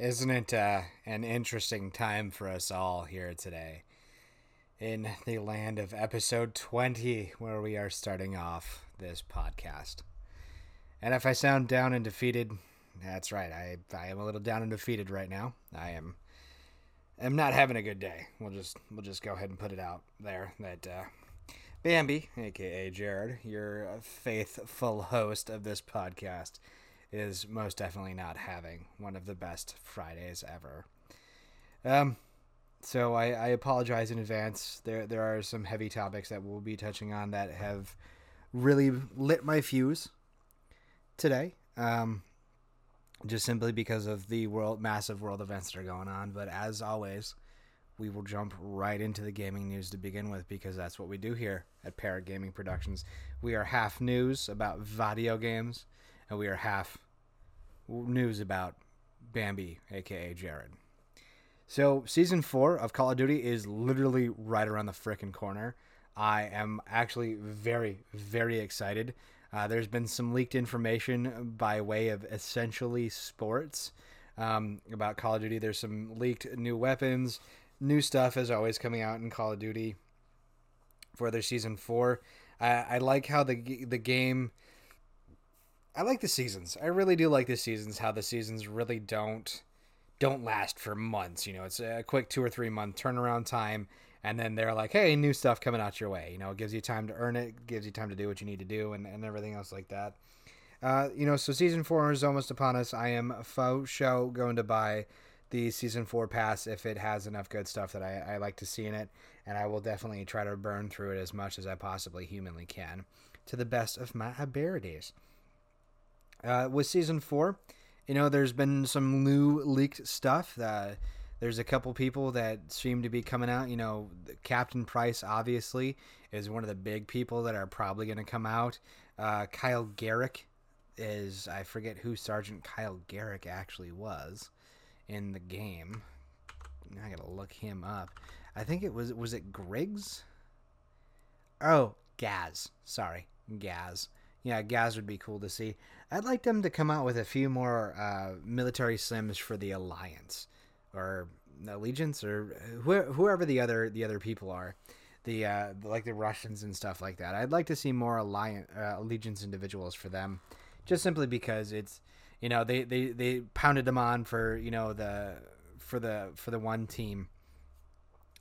Isn't it uh, an interesting time for us all here today? In the land of episode 20, where we are starting off this podcast. And if I sound down and defeated, that's right. I, I am a little down and defeated right now. I am am not having a good day. We'll just we'll just go ahead and put it out there that uh, Bambi, aka Jared, your faithful host of this podcast, is most definitely not having one of the best Fridays ever. Um, so I, I apologize in advance. There there are some heavy topics that we'll be touching on that have really lit my fuse today. Um, just simply because of the world massive world events that are going on. But as always, we will jump right into the gaming news to begin with because that's what we do here at Parrot Gaming Productions. We are half news about video games, and we are half news about Bambi, aka Jared. So, season four of Call of Duty is literally right around the frickin' corner. I am actually very, very excited. Uh, there's been some leaked information by way of essentially sports um, about Call of Duty. There's some leaked new weapons, new stuff is always coming out in Call of Duty for their season four. I, I like how the the game. I like the seasons. I really do like the seasons. How the seasons really don't don't last for months. You know, it's a quick two or three month turnaround time, and then they're like, "Hey, new stuff coming out your way." You know, it gives you time to earn it, gives you time to do what you need to do, and, and everything else like that. Uh, you know, so season four is almost upon us. I am faux show going to buy the season four pass if it has enough good stuff that I, I like to see in it, and I will definitely try to burn through it as much as I possibly humanly can, to the best of my abilities. Uh, with season four, you know, there's been some new leaked stuff. That there's a couple people that seem to be coming out. You know, Captain Price obviously is one of the big people that are probably going to come out. Uh, Kyle Garrick is I forget who Sergeant Kyle Garrick actually was in the game. I gotta look him up. I think it was was it Griggs? Oh, Gaz. Sorry, Gaz. Yeah, Gaz would be cool to see. I'd like them to come out with a few more uh, military sims for the Alliance or Allegiance or wh- whoever the other the other people are. The uh, like the Russians and stuff like that. I'd like to see more alliance uh, allegiance individuals for them, just simply because it's you know they, they they pounded them on for you know the for the for the one team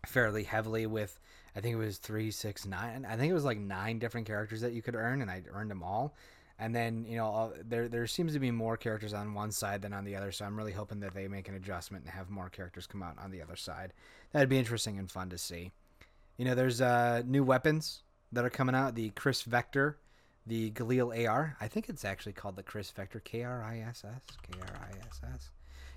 fairly heavily with I think it was three six nine I think it was like nine different characters that you could earn and I earned them all and then you know there there seems to be more characters on one side than on the other so I'm really hoping that they make an adjustment and have more characters come out on the other side that'd be interesting and fun to see you know there's uh new weapons that are coming out the KRISS Vector the Galil AR. I think it's actually called the KRISS Vector. K R I S S. K R I S S.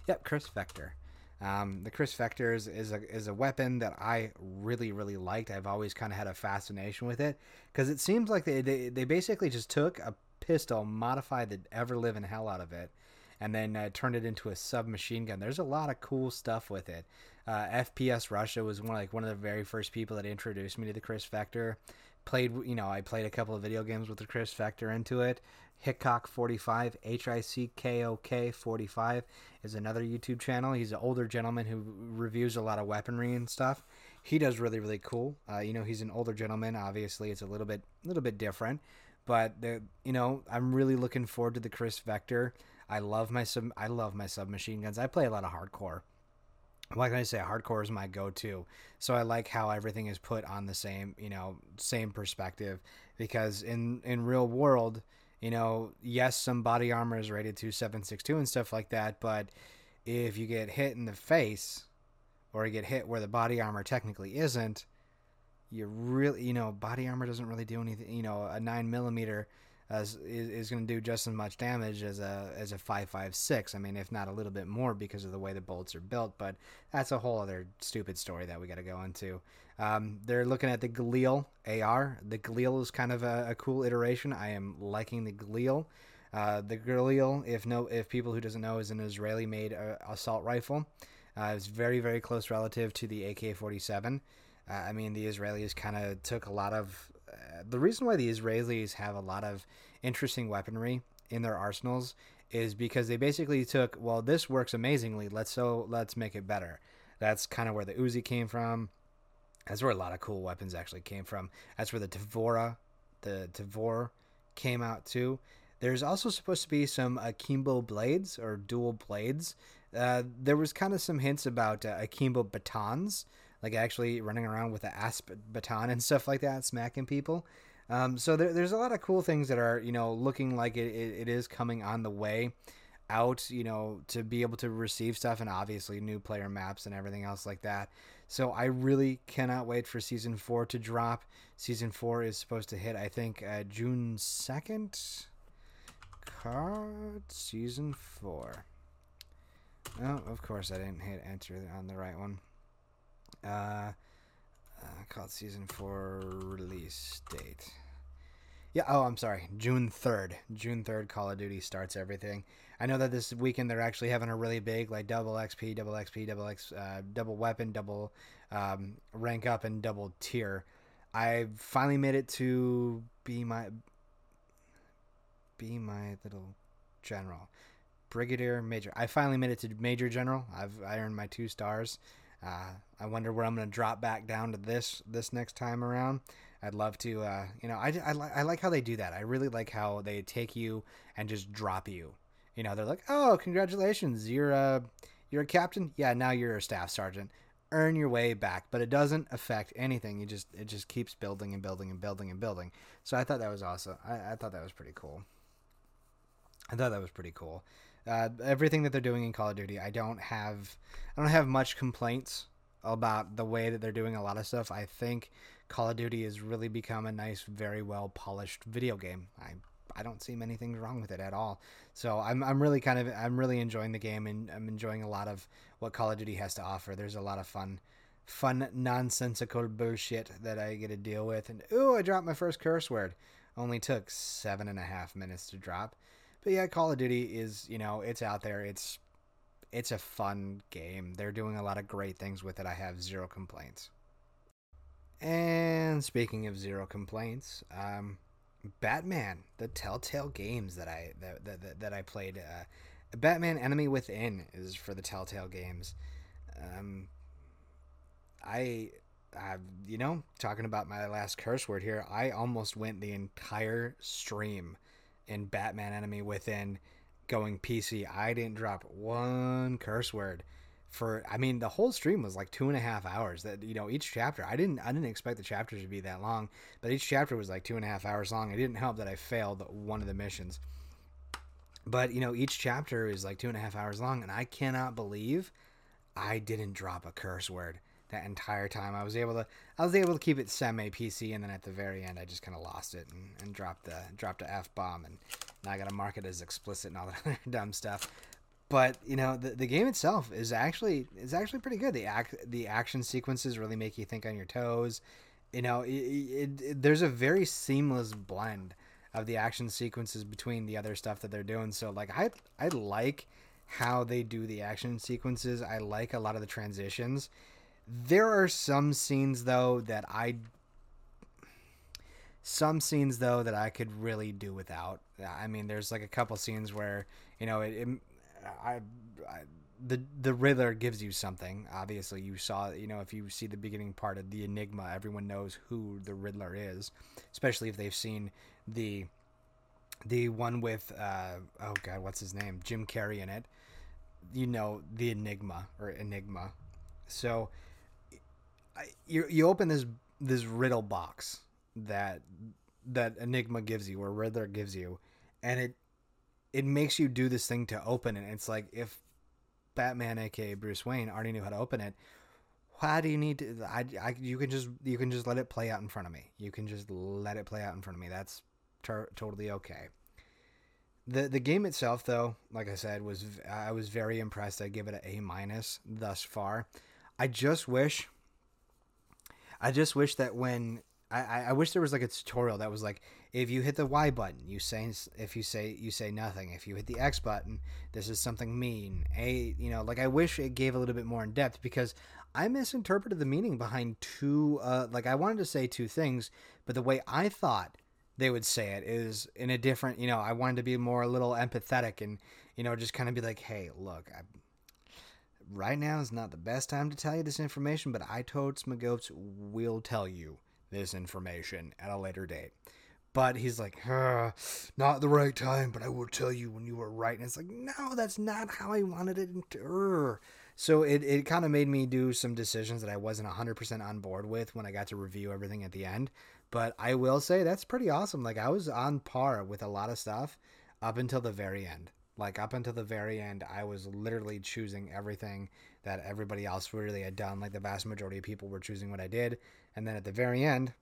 Yep, KRISS Vector. Um, the KRISS Vector is, is, a, is a weapon that I really, really liked. I've always kind of had a fascination with it because it seems like they, they, they basically just took a pistol, modified the ever living hell out of it, and then uh, turned it into a submachine gun. There's a lot of cool stuff with it. Uh, FPS Russia was one like one of the very first people that introduced me to the KRISS Vector. Played you know i played a couple of video games with the KRISS Vector into it. Hickok 45 h-i-c-k-o-k 45 is another youtube channel. He's an older gentleman who reviews a lot of weaponry and stuff. He does really really cool. Uh, you know he's an older gentleman. Obviously it's a little bit little bit different. But the, you know i'm really looking forward to the KRISS Vector. I love my sub i love my submachine guns. I play a lot of hardcore like I say, hardcore is my go-to. So I like how everything is put on the same, you know, same perspective. Because in in real world, you know, yes, some body armor is rated to seven six two and stuff like that, but if you get hit in the face, or you get hit where the body armor technically isn't, you really, you know, body armor doesn't really do anything. You know, a nine millimeter is, is going to do just as much damage as a as a 556. I mean, if not a little bit more because of the way the bolts are built. But that's a whole other stupid story that we got to go into. Um, they're looking at the Galil AR. The Galil is kind of a, a cool iteration. I am liking the Galil. Uh, the Galil, if no, if people who doesn't know, is an Israeli-made uh, assault rifle. Uh, it's very very close relative to the AK-47. Uh, I mean, the Israelis kind of took a lot of the reason why the Israelis have a lot of interesting weaponry in their arsenals is because they basically took well this works amazingly. Let's so let's make it better. That's kind of where the uzi came from. That's where a lot of cool weapons actually came from. That's where the Tavora the Tavor came out too there's also supposed to be some akimbo blades or dual blades. Uh, there was kind of some hints about uh, akimbo batons like actually running around with an asp baton and stuff like that smacking people. Um, so there, there's a lot of cool things that are you know looking like it, it, it is coming on the way out you know to be able to receive stuff and obviously new player maps and everything else like that. So i really cannot wait for season four to drop. Season four is supposed to hit i think uh, june 2nd card season four. Oh of course i didn't hit enter on the right one uh uh, called season four release date. Yeah. Oh, I'm sorry. June third. June third. Call of Duty starts everything. I know that this weekend they're actually having a really big like double XP, double XP, double X, uh, double weapon, double um, rank up, and double tier. I finally made it to be my be my little general, brigadier major. I finally made it to major general. I've I earned my two stars. Uh, I wonder where I'm going to drop back down to this this next time around. I'd love to, uh, you know, I, I, I like how they do that. I really like how they take you and just drop you. You know, they're like, oh, congratulations, you're a you're a captain. Yeah, now you're a staff sergeant. Earn your way back, but it doesn't affect anything. You just it just keeps building and building and building and building. So I thought that was awesome. I, I thought that was pretty cool. I thought that was pretty cool. Uh, everything that they're doing in Call of Duty, I don't have, I don't have much complaints about the way that they're doing a lot of stuff. I think Call of Duty has really become a nice, very well polished video game. I I don't see many things wrong with it at all. So I'm I'm really kind of I'm really enjoying the game and I'm enjoying a lot of what Call of Duty has to offer. There's a lot of fun fun nonsensical bullshit that I get to deal with. And ooh, I dropped my first curse word. Only took seven and a half minutes to drop. But yeah, Call of Duty is, you know, it's out there. It's it's a fun game. They're doing a lot of great things with it. I have zero complaints. And speaking of zero complaints, um, Batman, the Telltale games that I that that, that I played, uh, Batman Enemy Within is for the Telltale games. Um, I, uh, you know, talking about my last curse word here, I almost went the entire stream in Batman Enemy Within going PC. I didn't drop one curse word for I mean the whole stream was like two and a half hours. That you know each chapter I didn't I didn't expect the chapters to be that long, but each chapter was like two and a half hours long. It didn't help that I failed one of the missions. But you know each chapter is like two and a half hours long, and I cannot believe I didn't drop a curse word that entire time. I was able to I was able to keep it semi PC, and then at the very end, I just kind of lost it and, and dropped the dropped a f bomb, and now I got to mark it as explicit and all that other dumb stuff. But you know, the, the game itself is actually is actually pretty good. The act the action sequences really make you think on your toes. You know, it, it, it, there's a very seamless blend of the action sequences between the other stuff that they're doing. So like I I like how they do the action sequences. I like a lot of the transitions there are some scenes though that I some scenes though that I could really do without. I mean, there's like a couple scenes where you know it, it I, I the the Riddler gives you something. Obviously, you saw you know if you see the beginning part of the Enigma, everyone knows who the Riddler is, especially if they've seen the the one with uh, oh god, what's his name? Jim Carrey in it. You know the Enigma or Enigma. So you you open this this riddle box that that Enigma gives you or Riddler gives you, and it it makes you do this thing to open it. It's like if Batman, aka Bruce Wayne, already knew how to open it. Why do you need to? I, I you can just you can just let it play out in front of me. You can just let it play out in front of me. That's ter- totally okay. The the game itself, though, like I said, was I was very impressed. I give it an A minus thus far. I just wish I just wish that when I, I wish there was like a tutorial that was like if you hit the Y button, you say if you say you say nothing. If you hit the X button, this is something mean. A you know like I wish it gave a little bit more in depth because I misinterpreted the meaning behind two. Uh, like I wanted to say two things, but the way I thought they would say it is in a different, you know, I wanted to be more a little empathetic and, you know, just kind of be like, hey, look, I, right now is not the best time to tell you this information, but I totes my goats will tell you this information at a later date. But he's like, not the right time, but I will tell you when you were right. And it's like, no, that's not how I wanted it. To, so it, it kind of made me do some decisions that I wasn't 100% on board with when I got to review everything at the end. But I will say that's pretty awesome. Like I was on par with a lot of stuff up until the very end. Like up until the very end, I was literally choosing everything that everybody else really had done. Like the vast majority of people were choosing what I did. And then at the very end,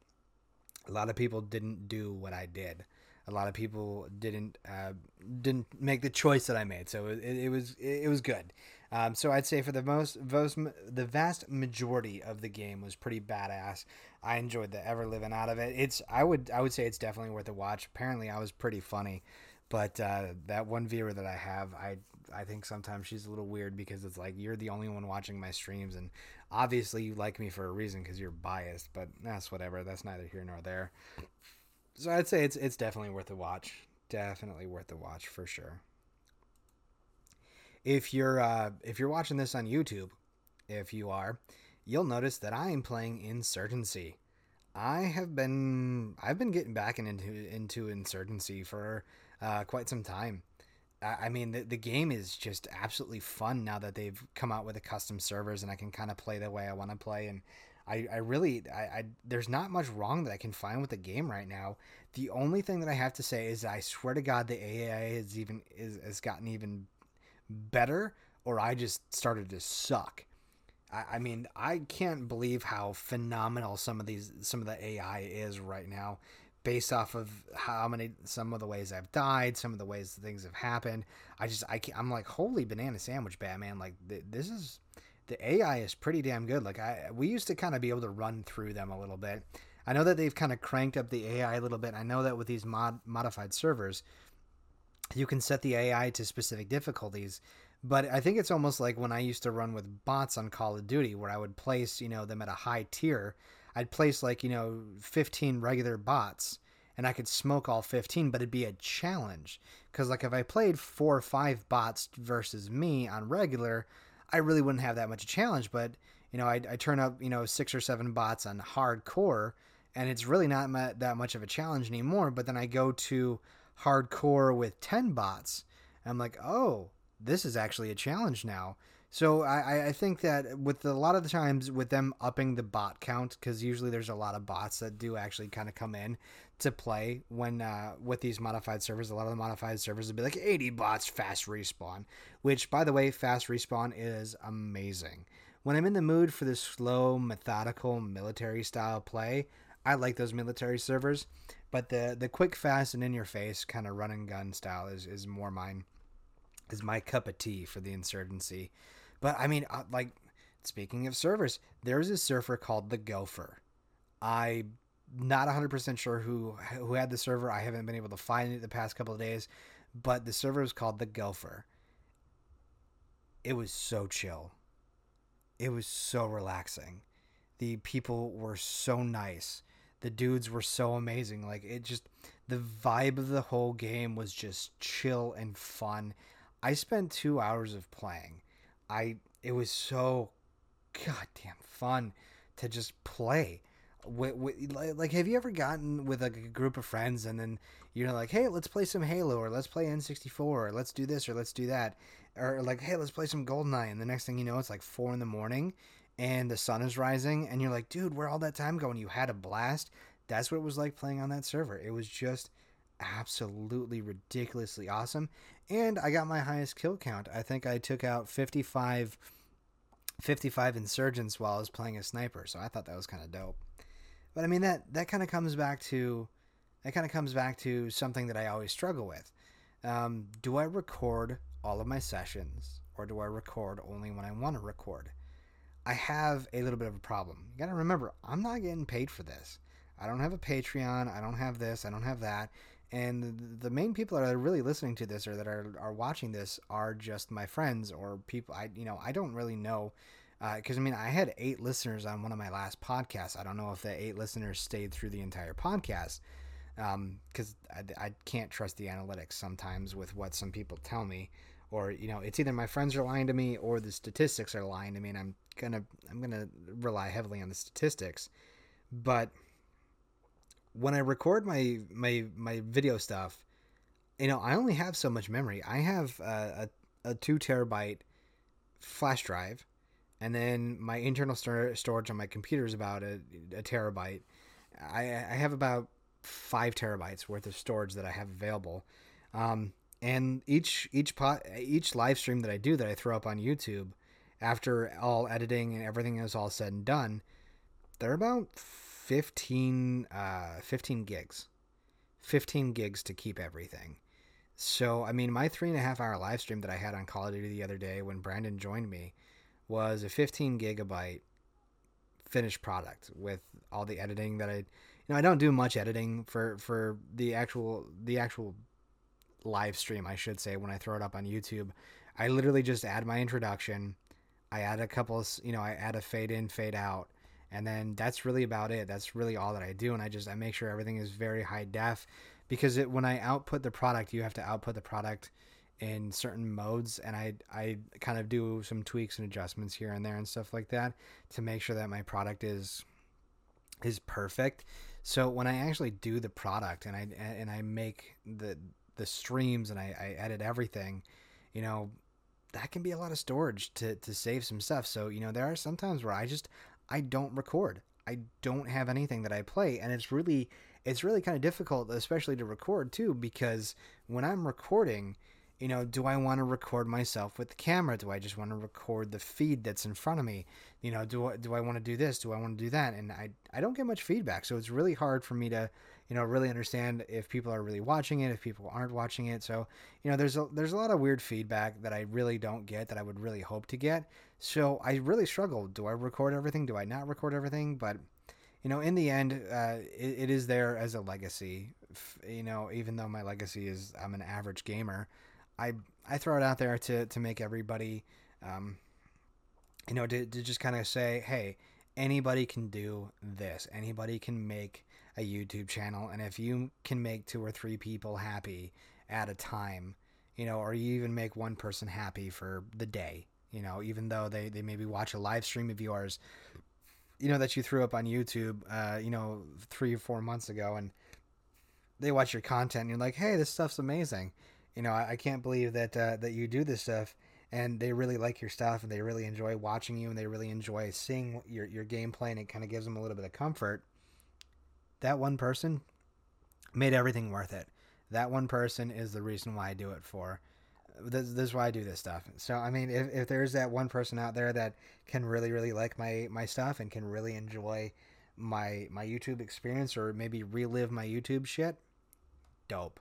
a lot of people didn't do what I did. A lot of people didn't uh, didn't make the choice that I made. So it, it was it, was good. Um, so I'd say for the most, most the vast majority of the game was pretty badass. I enjoyed the ever living out of it. It's I would I would say it's definitely worth a watch. Apparently I was pretty funny, but uh, that one viewer that I have, I I think sometimes she's a little weird because it's like you're the only one watching my streams, and obviously you like me for a reason because you're biased. But that's whatever. That's neither here nor there. So I'd say it's it's definitely worth a watch. Definitely worth a watch for sure if you're uh, if you're watching this on YouTube, if you are, you'll notice that I am playing Insurgency. I have been I've been getting back into into Insurgency for uh, quite some time. I mean, the, the game is just absolutely fun now that they've come out with the custom servers, and I can kind of play the way I want to play. And I, I really, I, I, there's not much wrong that I can find with the game right now. The only thing that I have to say is, I swear to God, the AI has even is has gotten even better or I just started to suck. I, I mean, I can't believe how phenomenal some of these some of the AI is right now based off of how many some of the ways I've died, some of the ways things have happened. I just I I'm like holy banana sandwich Batman like th- this is the AI is pretty damn good. Like I we used to kind of be able to run through them a little bit. I know that they've kind of cranked up the AI a little bit. I know that with these mod modified servers, you can set the AI to specific difficulties. But I think it's almost like when I used to run with bots on Call of Duty, where I would place, you know, them at a high tier. I'd place like, you know, 15 regular bots and I could smoke all 15, but it'd be a challenge. Because, like, if I played four or five bots versus me on regular, I really wouldn't have that much of a challenge. But, you know, I, turn up, you know, six or seven bots on hardcore, and it's really not that much of a challenge anymore. But then I go to hardcore with 10 bots. I'm like, oh, this is actually a challenge now. So I, I think that with a lot of the times with them upping the bot count, because usually there's a lot of bots that do actually kind of come in to play when uh, with these modified servers. A lot of the modified servers would be like 80 bots fast respawn, which by the way, fast respawn is amazing. When I'm in the mood for this slow, methodical, military style play, I like those military servers. But the the quick, fast, and in your face kind of run and gun style is is more mine. Is my cup of tea for the insurgency. But I mean, uh, like speaking of servers, there's a server called the Gopher. I not 100% sure who who had the server. I haven't been able to find it the past couple of days, but the server was called the Gopher. It was so chill. It was so relaxing. The people were so nice the dudes were so amazing. Like it just the vibe of the whole game was just chill and fun. I spent 2 hours of playing. I it was so goddamn fun to just play. With, with, like have you ever gotten with a group of friends and then you're like hey let's play some halo or let's play n64 or let's do this or let's do that. Or like hey let's play some goldeneye. And the next thing you know it's like four in the morning and the sun is rising and you're like dude where all that time going you had a blast. That's what it was like playing on that server. It was just absolutely ridiculously awesome and i got my highest kill count i think i took out 55 55 insurgents while i was playing a sniper so i thought that was kind of dope but i mean that that kind of comes back to that kind of comes back to something that i always struggle with um, do i record all of my sessions or do i record only when i want to record I have a little bit of a problem. You got to remember, I'm not getting paid for this. I don't have a Patreon. I don't have this. I don't have that. And the main people that are really listening to this or that are, are watching this are just my friends or people I you know I don't really know because uh, I mean I had eight listeners on one of my last podcasts. I don't know if the eight listeners stayed through the entire podcast, because um, I, I can't trust the analytics sometimes with what some people tell me or you know it's either my friends are lying to me or the statistics are lying to me and i'm gonna i'm gonna rely heavily on the statistics but when i record my my my video stuff you know i only have so much memory i have a, a, a two terabyte flash drive and then my internal storage on my computer is about a, a terabyte I, I have about five terabytes worth of storage that I have available. Um, and each each pot each live stream that I do that I throw up on YouTube, after all editing and everything is all said and done, they're about 15, uh, 15 gigs, fifteen gigs to keep everything. So I mean, my three and a half hour live stream that I had on Call of Duty the other day when Brandon joined me was a fifteen gigabyte finished product with all the editing that I you know, I don't do much editing for for the actual the actual live stream, I should say, when I throw it up on YouTube. I literally just add my introduction. I add a couple, of, you know, I add a fade in, fade out, and then that's really about it. That's really all that I do, and I just I make sure everything is very high def, because it, when I output the product, you have to output the product in certain modes, and I I kind of do some tweaks and adjustments here and there and stuff like that to make sure that my product is is perfect. So when I actually do the product and I and I make the the streams and I, I edit everything, you know, that can be a lot of storage to to save some stuff. So you know, there are some times where I just I don't record. I don't have anything that I play, and it's really it's really kind of difficult, especially to record too, because when I'm recording, you know, do I want to record myself with the camera? Do I just want to record the feed that's in front of me? You know, do I, do I want to do this? Do I want to do that? And I, I don't get much feedback. So it's really hard for me to, you know, really understand if people are really watching it, if people aren't watching it. So, you know, there's a, there's a lot of weird feedback that I really don't get that I would really hope to get. So I really struggle. Do I record everything? Do I not record everything? But, you know, in the end, uh, it, it is there as a legacy. You know, even though my legacy is I'm an average gamer, I I throw it out there to to make everybody, um, you know, to to just kind of say, hey, anybody can do this. Anybody can make a YouTube channel, and if you can make two or three people happy at a time, you know, or you even make one person happy for the day, you know, even though they they maybe watch a live stream of yours, you know, that you threw up on YouTube, uh, you know, three or four months ago, and they watch your content, and you're like, hey, this stuff's amazing you know, I, I can't believe that uh, that you do this stuff and they really like your stuff and they really enjoy watching you and they really enjoy seeing your your gameplay and it kind of gives them a little bit of comfort. That one person made everything worth it. That one person is the reason why I do it for. This, this is why I do this stuff. So I mean, if, if there's that one person out there that can really really like my my stuff and can really enjoy my my YouTube experience or maybe relive my YouTube shit, dope.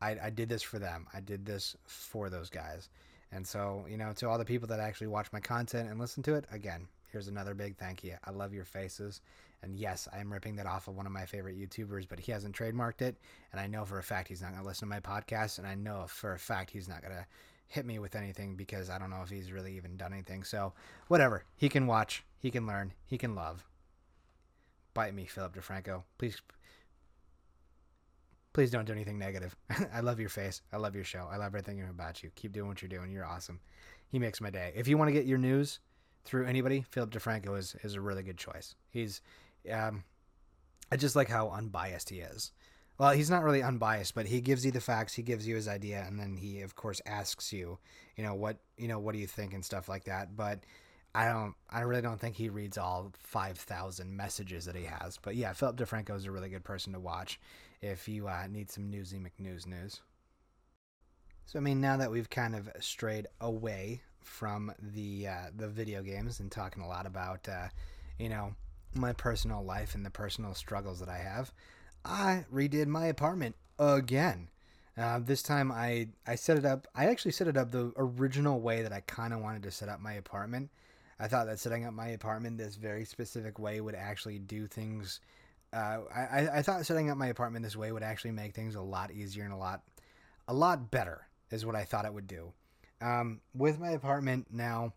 I, I did this for them. I did this for those guys. And so, you know, to all the people that actually watch my content and listen to it, again, here's another big thank you. I love your faces. And yes, I am ripping that off of one of my favorite YouTubers, but he hasn't trademarked it. And I know for a fact he's not going to listen to my podcast. And I know for a fact he's not going to hit me with anything because I don't know if he's really even done anything. So, whatever. He can watch, he can learn, he can love. Bite me, Philip DeFranco. Please please don't do anything negative. I love your face. I love your show. I love everything about you. Keep doing what you're doing. You're awesome. He makes my day. If you want to get your news through anybody, Philip DeFranco is is a really good choice. He's um I just like how unbiased he is. Well, he's not really unbiased, but he gives you the facts, he gives you his idea, and then he of course asks you, you know, what you know, what do you think and stuff like that. But I don't I really don't think he reads all five thousand messages that he has. But yeah, Philip DeFranco is a really good person to watch if you uh, need some newsy McNews news. So I mean, now that we've kind of strayed away from the uh, the video games and talking a lot about uh, you know my personal life and the personal struggles that I have, I redid my apartment again. Uh, this time I I set it up. I actually set it up the original way that I kind of wanted to set up my apartment. I thought that setting up my apartment this very specific way would actually do things uh, I, I thought setting up my apartment this way would actually make things a lot easier and a lot a lot better is what I thought it would do. Um, with my apartment now,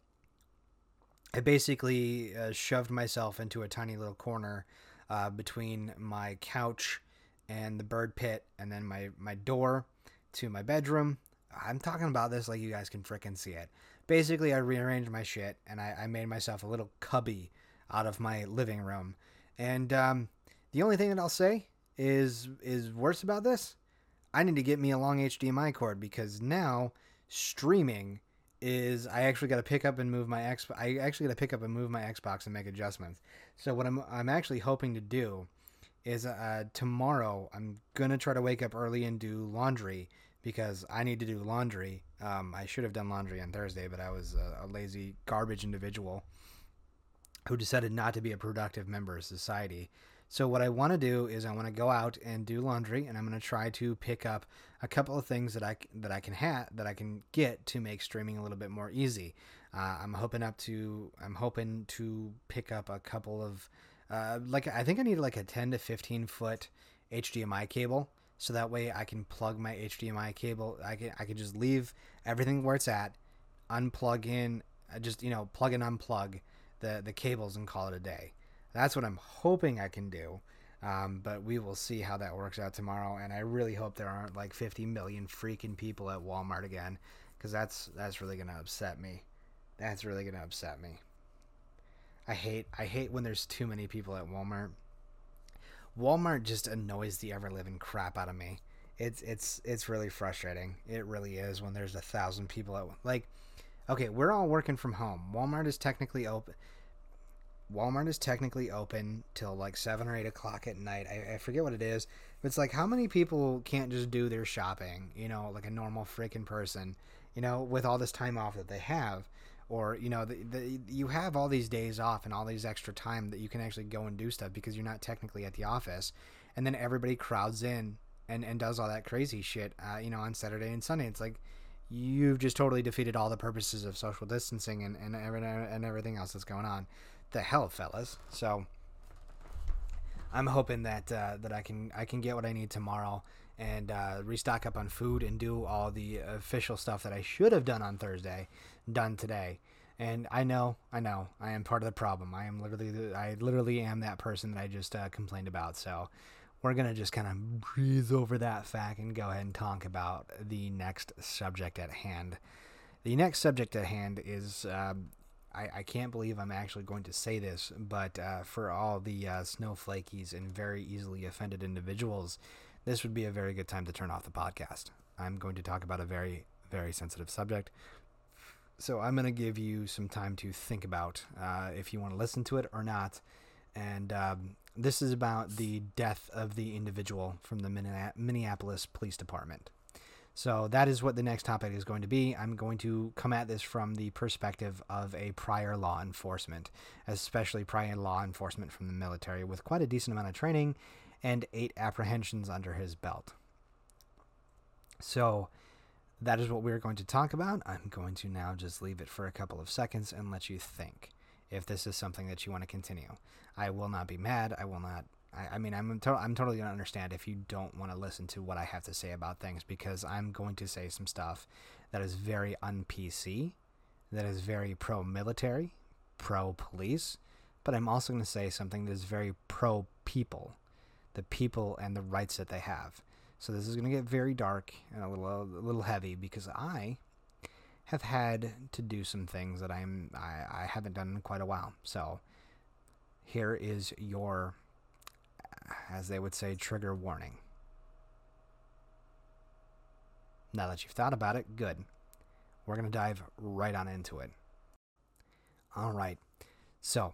I basically uh, shoved myself into a tiny little corner uh, between my couch and the bird pit, and then my my door to my bedroom. I'm talking about this like you guys can freaking see it. Basically, I rearranged my shit and I, I made myself a little cubby out of my living room. And um, the only thing that I'll say is is worse about this. I need to get me a long HDMI cord because now streaming is I actually got to pick up and move my X. I actually got to pick up and move my Xbox and make adjustments. So what I'm I'm actually hoping to do is uh, tomorrow I'm gonna try to wake up early and do laundry because I need to do laundry. Um, I should have done laundry on Thursday, but I was a, a lazy garbage individual who decided not to be a productive member of society. So what I want to do is I want to go out and do laundry, and I'm going to try to pick up a couple of things that I that I can have that I can get to make streaming a little bit more easy. Uh, I'm hoping up to I'm hoping to pick up a couple of uh, like I think I need like a 10 to 15 foot HDMI cable, so that way I can plug my HDMI cable. I can I can just leave everything where it's at, unplug in, uh, just you know plug and unplug the the cables and call it a day. That's what I'm hoping I can do. Um, but we will see how that works out tomorrow. And I really hope there aren't like 50 million freaking people at Walmart again, because that's that's really gonna upset me. That's really gonna upset me. I hate I hate when there's too many people at Walmart. Walmart just annoys the ever living crap out of me. It's it's it's really frustrating. It really is when there's a thousand people at like. Okay, we're all working from home. Walmart is technically open. Walmart is technically open till like seven or eight o'clock at night. I, I forget what it is, but it's like how many people can't just do their shopping, you know, like a normal freaking person, you know, with all this time off that they have, or you know, the, the, you have all these days off and all these extra time that you can actually go and do stuff because you're not technically at the office, and then everybody crowds in and and does all that crazy shit, uh, you know, on Saturday and Sunday. It's like you've just totally defeated all the purposes of social distancing and and, and everything else that's going on the hell, fellas. So I'm hoping that uh, that I can I can get what I need tomorrow and uh, restock up on food and do all the official stuff that I should have done on Thursday, done today. And I know, I know, I am part of the problem. I am literally, I literally am that person that I just uh, complained about. So we're gonna just kind of breeze over that fact and go ahead and talk about the next subject at hand. The next subject at hand is um, I, I can't believe I'm actually going to say this, but uh, for all the uh, snowflakies and very easily offended individuals, this would be a very good time to turn off the podcast. I'm going to talk about a very, very sensitive subject. So I'm going to give you some time to think about uh, if you want to listen to it or not. And um, this is about the death of the individual from the Minneapolis Police Department. So that is what the next topic is going to be. I'm going to come at this from the perspective of a prior law enforcement, especially prior law enforcement from the military with quite a decent amount of training and eight apprehensions under his belt. So that is what we're going to talk about. I'm going to now just leave it for a couple of seconds and let you think if this is something that you want to continue. I will not be mad. I will not I, I mean, I'm to- I'm totally gonna understand if you don't want to listen to what I have to say about things because I'm going to say some stuff that is very un PC, that is very pro military, pro police, but I'm also going to say something that is very pro people, the people and the rights that they have. So this is going to get very dark and a little a little heavy because I have had to do some things that I'm I, I haven't done in quite a while. So here is your as they would say, trigger warning. Now that you've thought about it, good. We're going to dive right on into it. All right. So,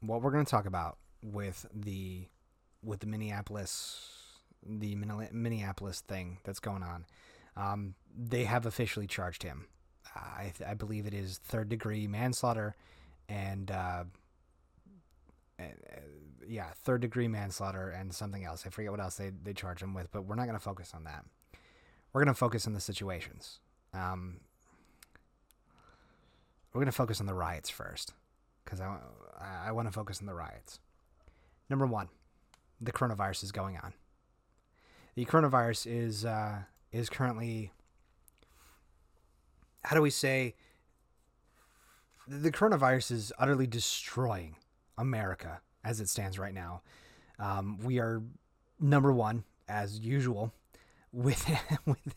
what we're going to talk about with the with the Minneapolis the Minneapolis thing that's going on, um, they have officially charged him. I, I believe it is third degree manslaughter and uh, yeah, third degree manslaughter and something else. I forget what else they, they charge him with, but we're not going to focus on that. We're going to focus on the situations. Um, we're going to focus on the riots first because I, I want to focus on the riots. Number one, the coronavirus is going on. The coronavirus is uh, is currently, how do we say, the coronavirus is utterly destroying America as it stands right now. Um, we are number one as usual with with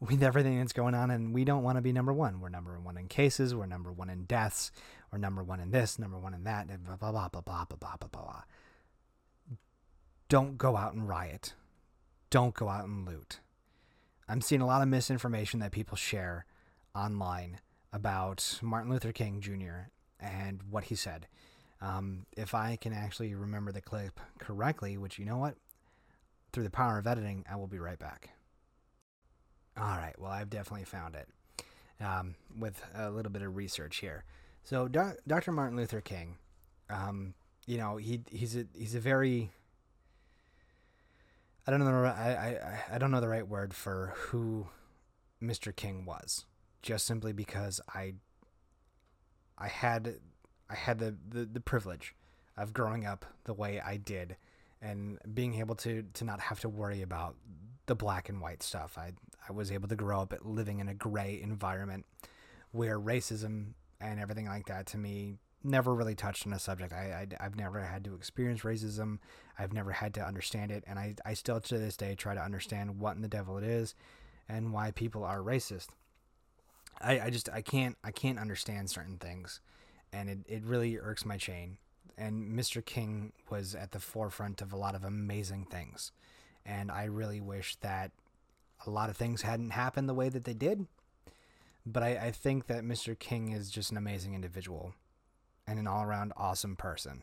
with everything that's going on and we don't want to be number one. We're number one in cases we're number one in deaths we're number one in this number one in that and blah blah blah blah blah blah blah blah blah. Don't go out and riot. Don't go out and loot. I'm seeing a lot of misinformation that people share online about martin luther king jr and what he said um, if i can actually remember the clip correctly which you know what through the power of editing i will be right back all right. Well, I've definitely found it um, with a little bit of research here. So, Do- Dr. Martin Luther King, um, you know, he he's a he's a very I don't know I, I I don't know the right word for who Mr. King was. Just simply because I I had I had the, the, the privilege of growing up the way I did and being able to to not have to worry about the black and white stuff. I I was able to grow up living in a gray environment where racism and everything like that to me never really touched on a subject. I, I have never had to experience racism. I've never had to understand it, and I I still to this day try to understand what in the devil it is, and why people are racist. I, I just I can't I can't understand certain things, and it, it really irks my chain. And Mr. King was at the forefront of a lot of amazing things, and I really wish that a lot of things hadn't happened the way that they did. But I, I think that Mr. King is just an amazing individual and an all around awesome person.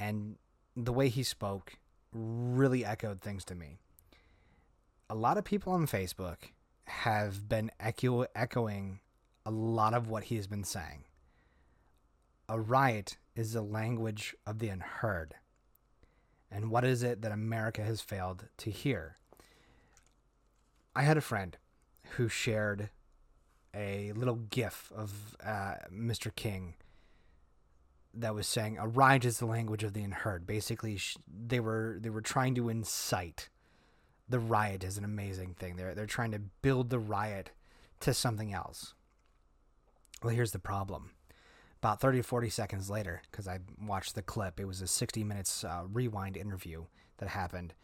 And the way he spoke really echoed things to me. A lot of people on Facebook have been echo- echoing a lot of what he has been saying. A riot is the language of the unheard. And what is it that America has failed to hear? I had a friend who shared a little gif of uh, Mr. King that was saying a riot is the language of the unheard. Basically, sh- they were they were trying to incite the riot as an amazing thing. They're they're trying to build the riot to something else. Well, here's the problem. About 30 40 seconds later, because I watched the clip, it was a 60 minutes uh, rewind interview that happened.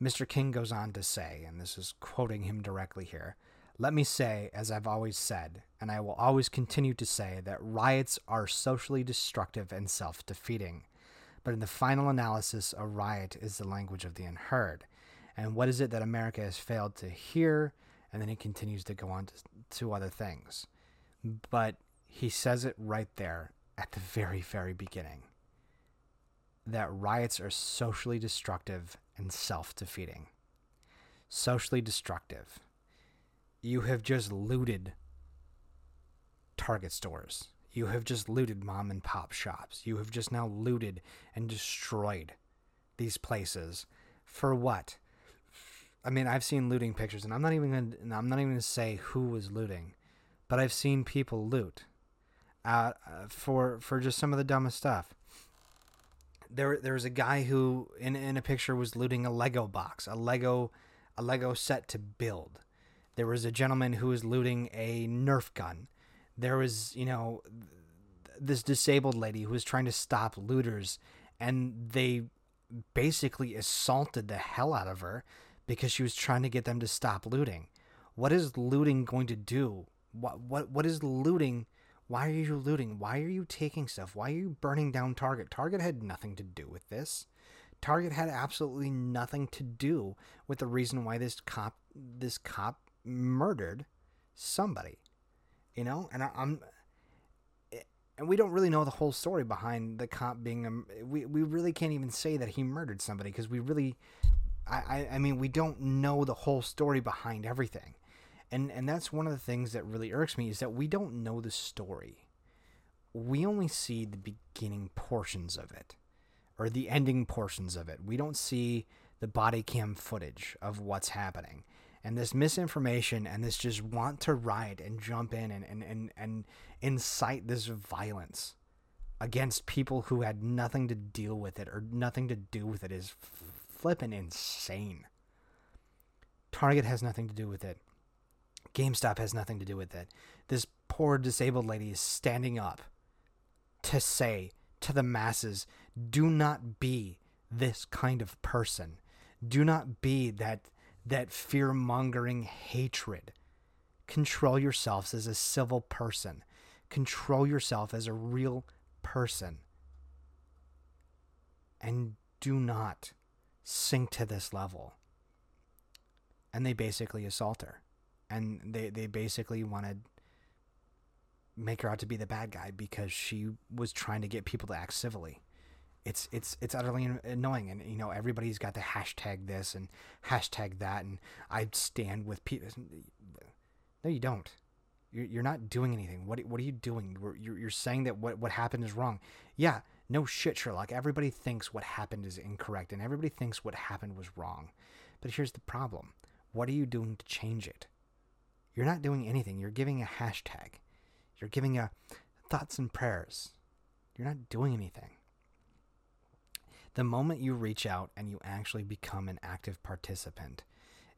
Mr. King goes on to say, and this is quoting him directly here Let me say, as I've always said, and I will always continue to say, that riots are socially destructive and self defeating. But in the final analysis, a riot is the language of the unheard. And what is it that America has failed to hear? And then he continues to go on to, to other things. But he says it right there at the very, very beginning that riots are socially destructive and self defeating. Socially destructive. You have just looted Target stores. You have just looted mom and pop shops. You have just now looted and destroyed these places. For what? I mean, I've seen looting pictures, and I'm not even gonna, I'm not even gonna say who was looting, but I've seen people loot uh, for for just some of the dumbest stuff there there was a guy who in in a picture was looting a Lego box, a Lego a Lego set to build. There was a gentleman who was looting a Nerf gun. There was, you know, this disabled lady who was trying to stop looters and they basically assaulted the hell out of her because she was trying to get them to stop looting. What is looting going to do? What what what is looting why are you looting? Why are you taking stuff? Why are you burning down Target? Target had nothing to do with this. Target had absolutely nothing to do with the reason why this cop this cop murdered somebody. You know, and I, am and we don't really know the whole story behind the cop being a, we we really can't even say that he murdered somebody because we really I, I I mean we don't know the whole story behind everything and and that's one of the things that really irks me is that we don't know the story we only see the beginning portions of it or the ending portions of it we don't see the body cam footage of what's happening and this misinformation and this just want to riot and jump in and, and, and, and incite this violence against people who had nothing to deal with it or nothing to do with it is flipping insane. Target has nothing to do with it. GameStop has nothing to do with it. This poor disabled lady is standing up to say to the masses do not be this kind of person. Do not be that that fear-mongering hatred. Control yourselves as a civil person. Control yourself as a real person. And do not sink to this level. And they basically assault her. And they, they basically wanted make her out to be the bad guy because she was trying to get people to act civilly. It's it's it's utterly annoying, and you know everybody's got the hashtag this and hashtag that, and I stand with people. No, you don't. You're, you're not doing anything. What what are you doing? You're, you're saying that what what happened is wrong. Yeah, no shit, Sherlock. Everybody thinks what happened is incorrect, and everybody thinks what happened was wrong. But here's the problem: what are you doing to change it? You're not doing anything. You're giving a hashtag. You're giving a thoughts and prayers. You're not doing anything. The moment you reach out and you actually become an active participant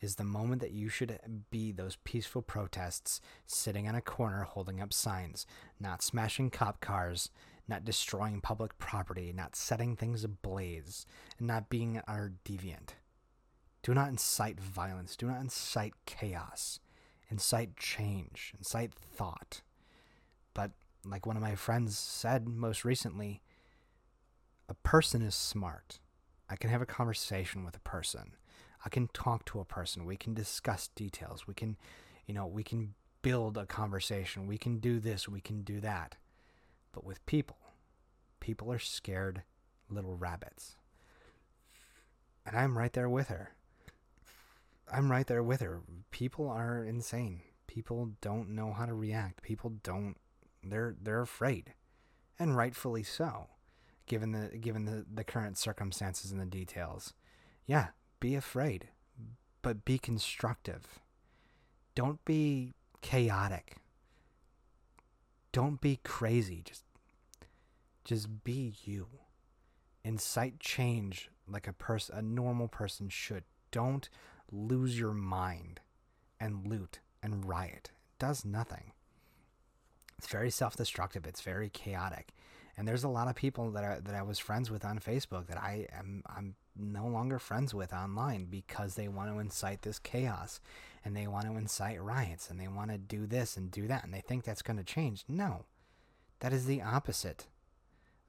is the moment that you should be those peaceful protests sitting on a corner holding up signs, not smashing cop cars, not destroying public property, not setting things ablaze, and not being our deviant. Do not incite violence. Do not incite chaos. Incite change. Incite thought. But like one of my friends said most recently, a person is smart. I can have a conversation with a person. I can talk to a person. We can discuss details. We can, you know, we can build a conversation. We can do this. We can do that. But with people, people are scared little rabbits. And I'm right there with her. I'm right there with her. People are insane. People don't know how to react. People don't they're they're afraid, and rightfully so, given the given the, the current circumstances and the details. Yeah, be afraid, but be constructive. Don't be chaotic. Don't be crazy. Just just be you. Incite change like a person a normal person should. Don't lose your mind and loot and riot. It does nothing. It's very self-destructive. It's very chaotic. And there's a lot of people that I, that I was friends with on Facebook that I am I'm no longer friends with online because they want to incite this chaos and they want to incite riots and they want to do this and do that and they think that's going to change. No. That is the opposite.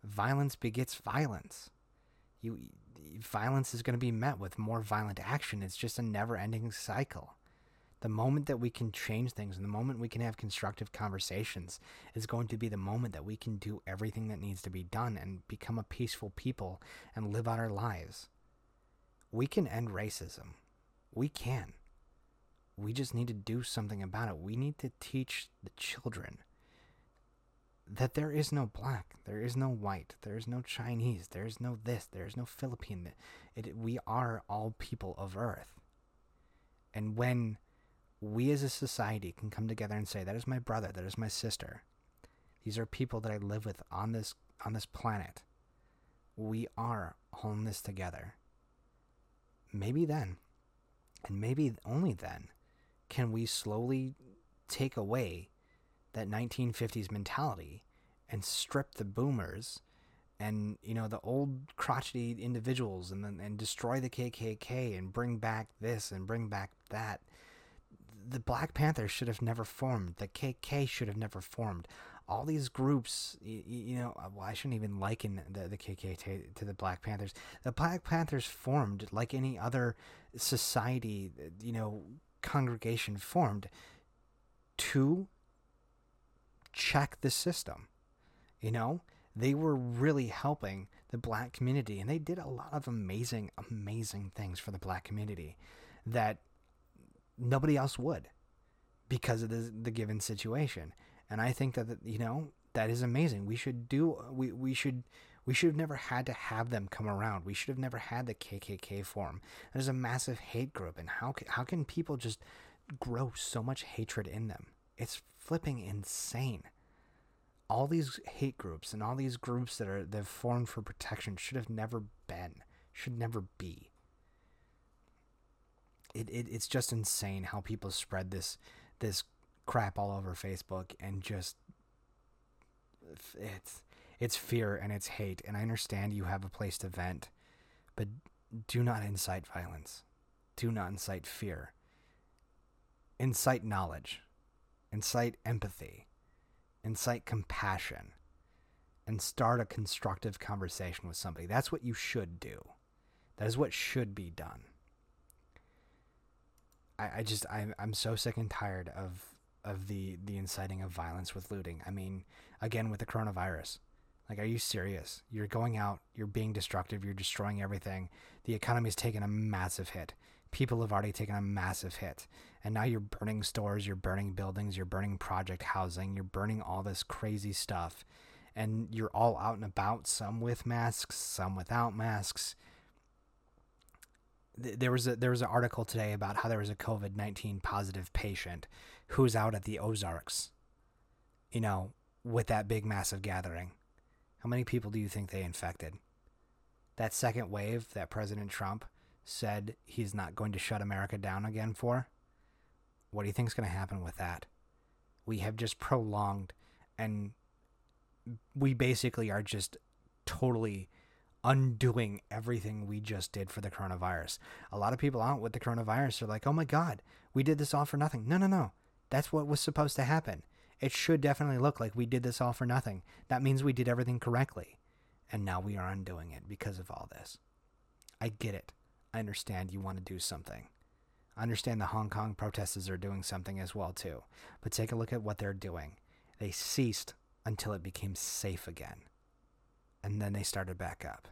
Violence begets violence. You violence is going to be met with more violent action. It's just a never-ending cycle. The moment that we can change things and the moment we can have constructive conversations is going to be the moment that we can do everything that needs to be done and become a peaceful people and live out our lives. We can end racism. We can. We just need to do something about it. We need to teach the children that there is no black, there is no white, there is no Chinese, there is no this, there is no Philippine. It, we are all people of Earth. And when we as a society can come together and say that is my brother that is my sister these are people that i live with on this on this planet we are all in this together maybe then and maybe only then can we slowly take away that 1950s mentality and strip the boomers and you know the old crotchety individuals and then and destroy the KKK and bring back this and bring back that the Black Panthers should have never formed. The KK should have never formed. All these groups, you, know, uh, well, I shouldn't even liken the, the KK to, to, the Black Panthers. The Black Panthers formed like any other society, you know, congregation formed to check the system. You know, they were really helping the black community and they did a lot of amazing, amazing things for the black community that nobody else would because of the, the given situation. And I think that, you know, that is amazing. We should do, we, we should, we should have never had to have them come around. We should have never had the KKK form. There's a massive hate group. And how, how can people just grow so much hatred in them? It's flipping insane. All these hate groups and all these groups that are, that formed for protection should have never been, should never be it, it it's just insane how people spread this this crap all over Facebook and just it's it's fear and it's hate and I understand you have a place to vent but do not incite violence. Do not incite fear. Incite knowledge. Incite empathy. Incite compassion. And start a constructive conversation with somebody. That's what you should do. That is what should be done. I, I just I'm I'm so sick and tired of of the the inciting of violence with looting. I mean, again with the coronavirus. Like, are you serious? You're going out, you're being destructive, you're destroying everything. The economy's taken a massive hit. People have already taken a massive hit. And now you're burning stores, you're burning buildings, you're burning project housing, you're burning all this crazy stuff. And you're all out and about, some with masks, some without masks there was a there was an article today about how there was a COVID nineteen positive patient who was out at the Ozarks, you know, with that big massive gathering. How many people do you think they infected? That second wave that President Trump said he's not going to shut America down again for. What do you think is going to happen with that? We have just prolonged and we basically are just totally undoing everything we just did for the coronavirus. A lot of people out with the coronavirus are like, oh my God, we did this all for nothing. No, no, no. That's what was supposed to happen. It should definitely look like we did this all for nothing. That means we did everything correctly. And now we are undoing it because of all this. I get it. I understand you want to do something. I understand the Hong Kong protesters are doing something as well too. But take a look at what they're doing. They ceased until it became safe again. And then they started back up.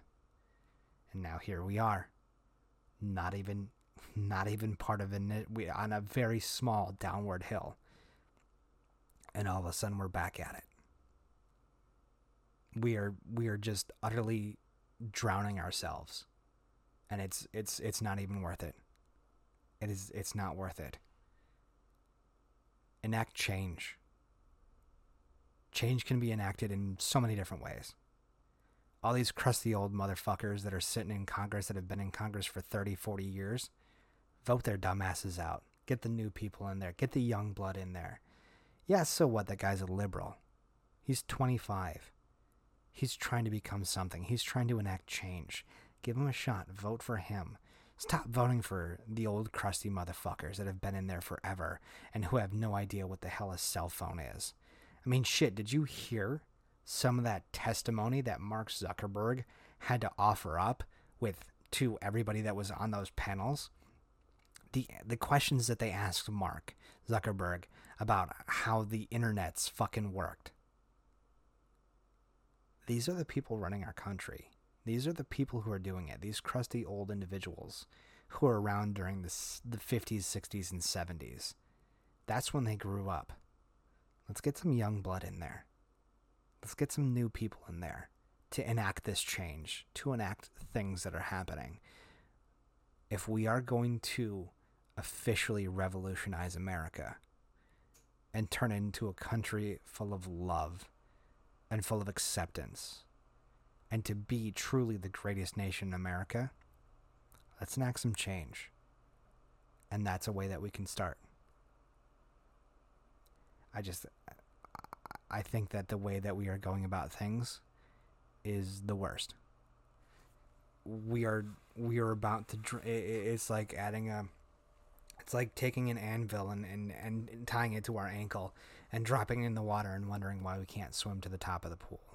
And now here we are. Not even not even part of it we on a very small downward hill. And all of a sudden we're back at it. We are we are just utterly drowning ourselves. And it's it's it's not even worth it. It is it's not worth it. Enact change. Change can be enacted in so many different ways all these crusty old motherfuckers that are sitting in Congress that have been in Congress for 30, 40 years, vote their dumbasses out. Get the new people in there. Get the young blood in there. Yeah, so what? That guy's a liberal. He's 25. He's trying to become something. He's trying to enact change. Give him a shot. Vote for him. Stop voting for the old crusty motherfuckers that have been in there forever and who have no idea what the hell a cell phone is. I mean, shit, did you hear some of that testimony that Mark Zuckerberg had to offer up with to everybody that was on those panels. The the questions that they asked Mark Zuckerberg about how the internet's fucking worked. These are the people running our country. These are the people who are doing it. These crusty old individuals who were around during the, the 50s, 60s, and 70s. That's when they grew up. Let's get some young blood in there. Let's get some new people in there to enact this change, to enact things that are happening. If we are going to officially revolutionize America and turn it into a country full of love and full of acceptance, and to be truly the greatest nation in America, let's enact some change. And that's a way that we can start. I just, I think that the way that we are going about things is the worst. We are we are about to. It's like adding a. It's like taking an anvil and, and, and tying it to our ankle and dropping it in the water and wondering why we can't swim to the top of the pool.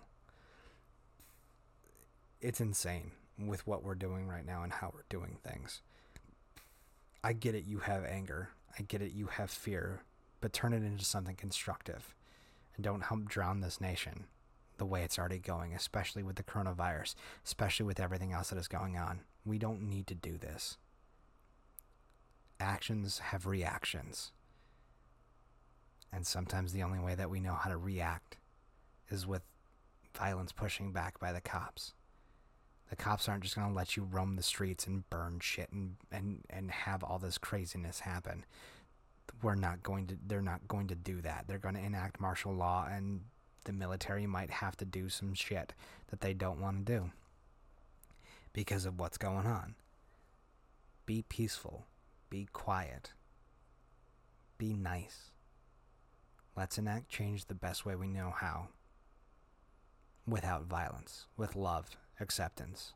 It's insane with what we're doing right now and how we're doing things. I get it, you have anger. I get it, you have fear, but turn it into something constructive and don't help drown this nation the way it's already going, especially with the coronavirus, especially with everything else that is going on. We don't need to do this. Actions have reactions. And sometimes the only way that we know how to react is with violence pushing back by the cops. The cops aren't just going to let you roam the streets and burn shit and, and, and have all this craziness happen we're not going to they're not going to do that. They're going to enact martial law and the military might have to do some shit that they don't want to do because of what's going on. Be peaceful. Be quiet. Be nice. Let's enact change the best way we know how. Without violence, with love, acceptance,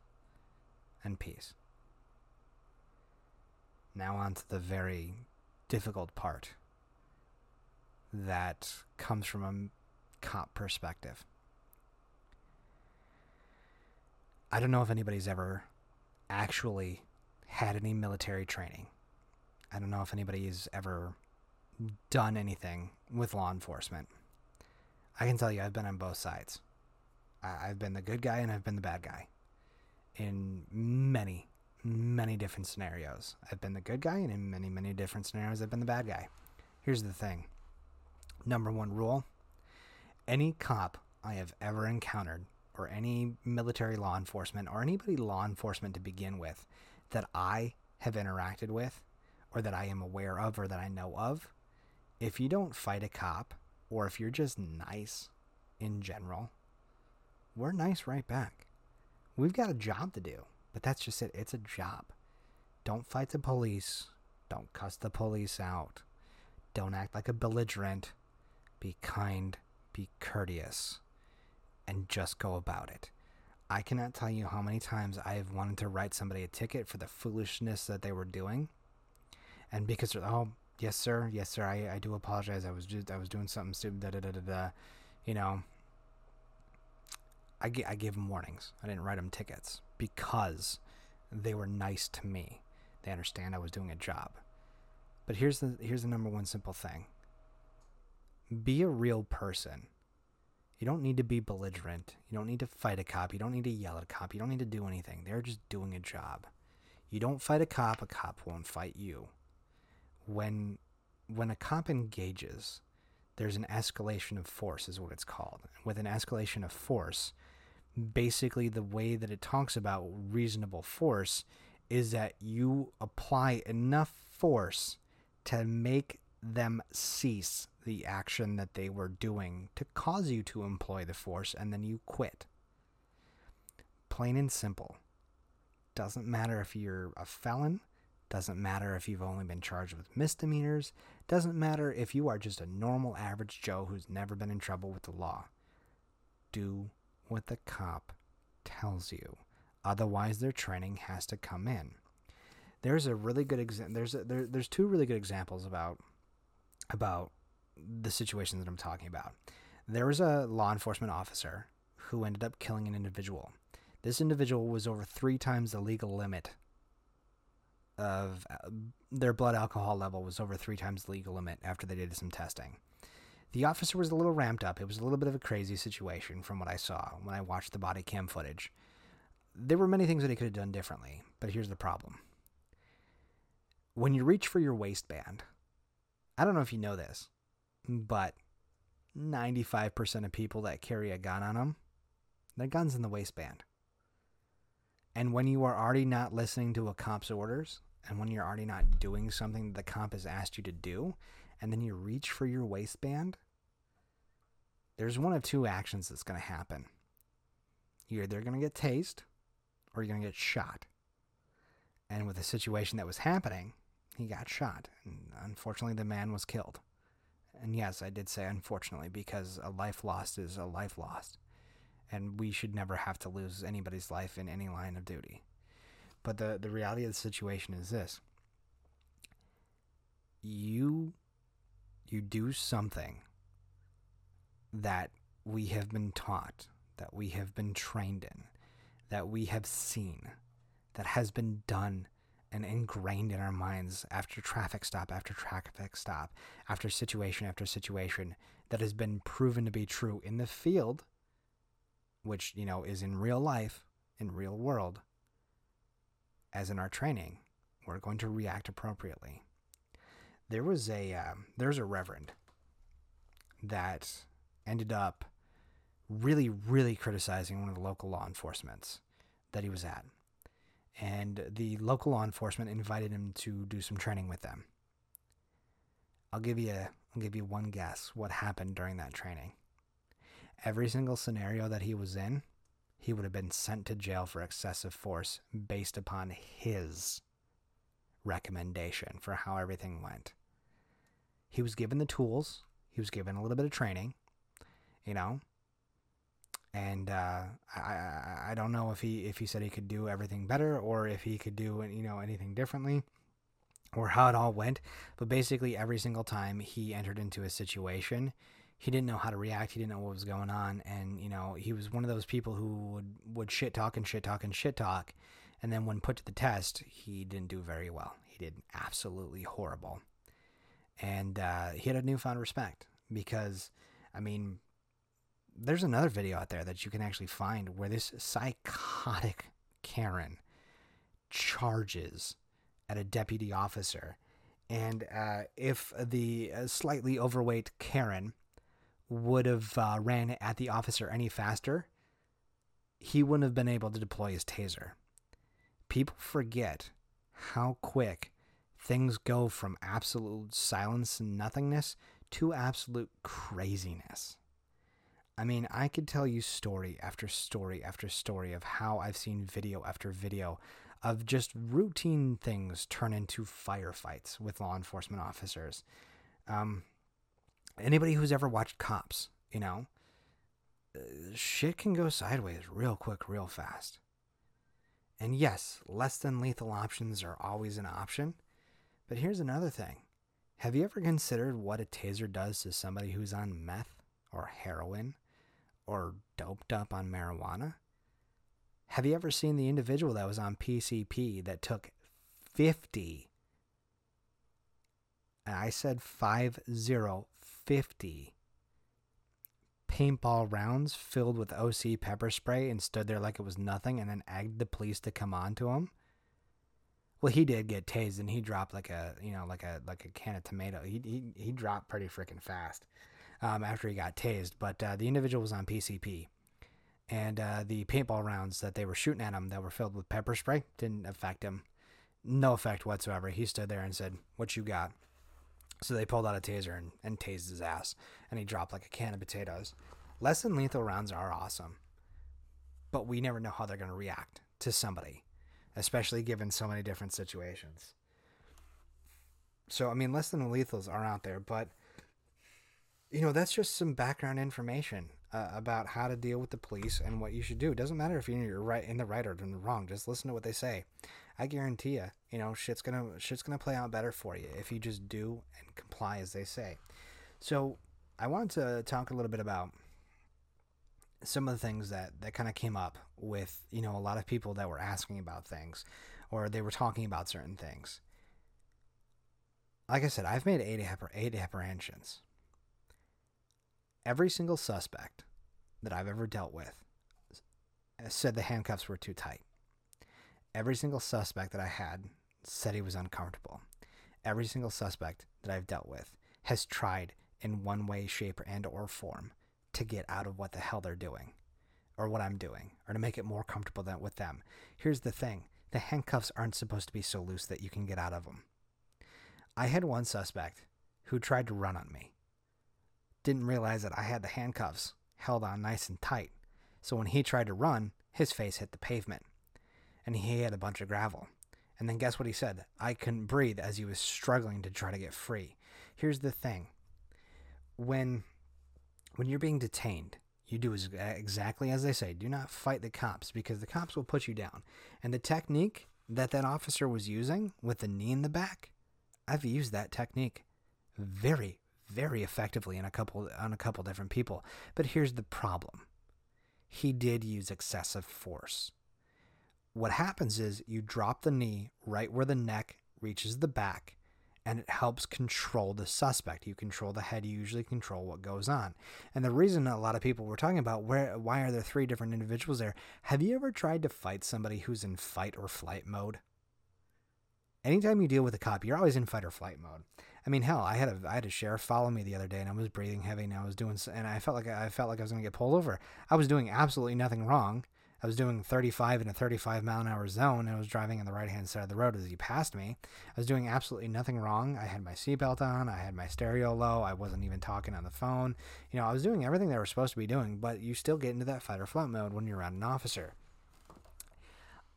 and peace. Now, on to the very difficult part that comes from a cop perspective. I don't know if anybody's ever actually had any military training. I don't know if anybody's ever done anything with law enforcement. I can tell you, I've been on both sides. I've been the good guy and I've been the bad guy in many, many different scenarios. I've been the good guy, and in many, many different scenarios, I've been the bad guy. Here's the thing number one rule any cop I have ever encountered, or any military law enforcement, or anybody law enforcement to begin with, that I have interacted with, or that I am aware of, or that I know of, if you don't fight a cop, or if you're just nice in general, we're nice right back. We've got a job to do, but that's just it. It's a job. Don't fight the police. Don't cuss the police out. Don't act like a belligerent. Be kind, be courteous, and just go about it. I cannot tell you how many times I have wanted to write somebody a ticket for the foolishness that they were doing. And because, oh, yes, sir, yes, sir, I, I do apologize. I was just, I was doing something stupid, da da da da da. You know, I, gave them warnings. I didn't write them tickets because they were nice to me. They understand I was doing a job. But here's the here's the number one simple thing. Be a real person. You don't need to be belligerent. You don't need to fight a cop. You don't need to yell at a cop. You don't need to do anything. They're just doing a job. You don't fight a cop, a cop won't fight you. When when a cop engages, there's an escalation of force is what it's called. With an escalation of force, basically the way that it talks about reasonable force is that you apply enough force to make them cease the action that they were doing to cause you to employ the force and then you quit. Plain and simple. Doesn't matter if you're a felon, doesn't matter if you've only been charged with misdemeanors, doesn't matter if you are just a normal average Joe who's never been in trouble with the law. Do what the cop tells you. Otherwise, their training has to come in. There's a really good example. There's a, there, there's two really good examples about about the situation that I'm talking about. There was a law enforcement officer who ended up killing an individual. This individual was over three times the legal limit of uh, their blood alcohol level was over three times the legal limit after they did some testing. The officer was a little ramped up. It was a little bit of a crazy situation from what I saw when I watched the body cam footage. There were many things that he could have done differently, but here's the problem. When you reach for your waistband, I don't know if you know this, but 95% of people that carry a gun on them, their gun's in the waistband. And when you are already not listening to a cop's orders, and when you're already not doing something that the cop has asked you to do, and then you reach for your waistband, there's one of two actions that's going to happen. You're either going to get tased or you're going to get shot. And with the situation that was happening, he got shot. And unfortunately, the man was killed. And yes, I did say unfortunately because a life lost is a life lost. And we should never have to lose anybody's life in any line of duty. But the, the reality of the situation is this you you do something that we have been taught, that we have been trained in, that we have seen, that has been done and ingrained in our minds after traffic stop after traffic stop, after situation after situation, that has been proven to be true in the field, which, you know, is in real life, in real world, as in our training, we're going to react appropriately there was a um, there's a reverend that ended up really really criticizing one of the local law enforcements that he was at. And the local law enforcement invited him to do some training with them. I'll give you i'll give you one guess what happened during that training. Every single scenario that he was in he would have been sent to jail for excessive force based upon his recommendation for how everything went he was given the tools. He was given a little bit of training, you know. And uh, I, I I don't know if he if he said he could do everything better or if he could do you know anything differently. or how it all went, but basically every single time he entered into a situation, he didn't know how to react. He didn't know what was going on, and you know he was one of those people who would would shit talk and shit talk and shit talk, and then when put to the test, he didn't do very well. He did absolutely horrible, and uh, he had a newfound respect because, I mean, there's another video out there that you can actually find where this psychotic Karen charges at a deputy officer. And uh, if the uh, slightly overweight Karen would have uh, ran at the officer any faster, he wouldn't have been able to deploy his taser. People forget how quick things go from absolute silence and nothingness to absolute craziness. I mean, I could tell you story after story after story of how I've seen video after video of just routine things turn into firefights with law enforcement officers. Um, anybody who's ever watched cops, you know, uh, shit can go sideways real quick, real fast. And yes, less than lethal options are always an option. But here's another thing Have you ever considered what a taser does to somebody who's on meth or heroin or doped up on marijuana? Have you ever seen the individual that was on PCP that took 50? And I said 5050 paintball rounds filled with OC pepper spray and stood there like it was nothing and then egged the police to come on to him. Well, he did get tased and he dropped like a, you know, like a like a can of tomato. He he, he dropped pretty freaking fast um, after he got tased, but uh, the individual was on PCP and uh, the paintball rounds that they were shooting at him that were filled with pepper spray didn't affect him. No effect whatsoever. He stood there and said, What you got? So they pulled out a taser and, and tased his ass, and he dropped like a can of potatoes. Less than lethal rounds are awesome, but we never know how they're going to react to somebody, especially given so many different situations. So, I mean, less than lethals are out there, but, you know, that's just some background information uh, about how to deal with the police and what you should do. It doesn't matter if you're right in the right or in the wrong. Just listen to what they say. I guarantee you, you know, shit's gonna shit's gonna play out better for you if you just do and comply as they say. So I wanted to talk a little bit about some of the things that that kind of came up with you know a lot of people that were asking about things or they were talking about certain things. Like I said, I've made eight, eight apprehensions every single suspect that I've ever dealt with said the handcuffs were too tight. Every single suspect that I had said he was uncomfortable. Every single suspect that I've dealt with has tried in one way, shape, and or form to get out of what the hell they're doing or what I'm doing or to make it more comfortable than with them. Here's the thing. The handcuffs aren't supposed to be so loose that you can get out of them. I had one suspect who tried to run on me didn't realize that I had the handcuffs held on nice and tight. So when he tried to run, his face hit the pavement. And he had a bunch of gravel. And then guess what he said? I couldn't breathe as he was struggling to try to get free. Here's the thing. When when you're being detained, you do exactly as they say. Do not fight the cops because the cops will put you down. And the technique that that officer was using with the knee in the back, I've used that technique very, very effectively in a couple on a couple different people. But here's the problem. He did use excessive force. What happens is you drop the knee right where the neck reaches the back and it helps control the suspect. You control the head, you usually control what goes on. And the reason a lot of people were talking about where why are there three different individuals there? Have you ever tried to fight somebody who's in fight or flight mode? Anytime you deal with a cop, you're always in fight or flight mode. I mean, hell, I had a I had a sheriff follow me the other day, and I was breathing heavy, and I was doing, and I felt like I felt like I was gonna get pulled over. I was doing absolutely nothing wrong. I was doing 35 in a 35 mile an hour zone, and I was driving on the right hand side of the road as he passed me. I was doing absolutely nothing wrong. I had my seatbelt on. I had my stereo low. I wasn't even talking on the phone. You know, I was doing everything they were supposed to be doing, but you still get into that fight or flight mode when you're around an officer.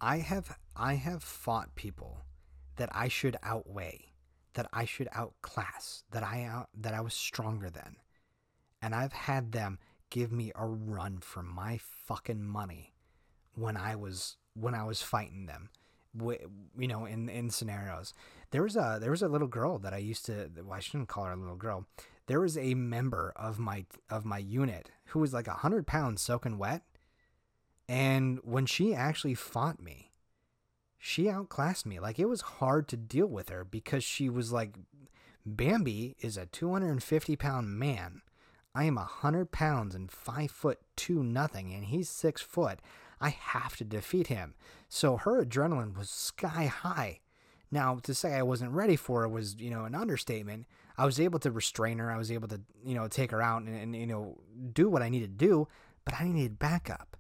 I have I have fought people that I should outweigh that I should outclass, that I out, that I was stronger than. And I've had them give me a run for my fucking money when I was when I was fighting them. you know, in in scenarios. There was a there was a little girl that I used to. Well, I shouldn't call her a little girl. There was a member of my of my unit who was like hundred pounds soaking wet, and when she actually fought me, she outclassed me. Like it was hard to deal with her because she was like, Bambi is a 250 pound man. I am a hundred pounds and five foot two nothing, and he's six foot. I have to defeat him. So her adrenaline was sky high. Now, to say I wasn't ready for it was, you know, an understatement. I was able to restrain her. I was able to, you know, take her out and, and you know, do what I needed to do, but I needed backup.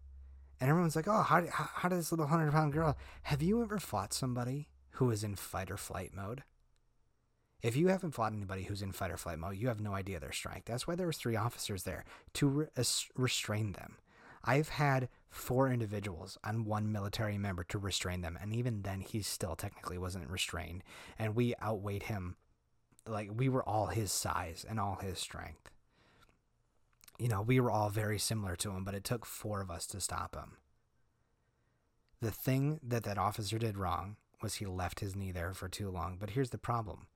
And everyone's like, oh, how, how, how did this little 100 pound girl? Have you ever fought somebody who is in fight or flight mode? If you haven't fought anybody who's in fight or flight mode, you have no idea their strength. That's why there was three officers there to re- restrain them. I've had four individuals and one military member to restrain them, and even then, he still technically wasn't restrained, and we outweighed him. Like we were all his size and all his strength. You know, we were all very similar to him, but it took four of us to stop him. The thing that that officer did wrong was he left his knee there for too long. But here's the problem: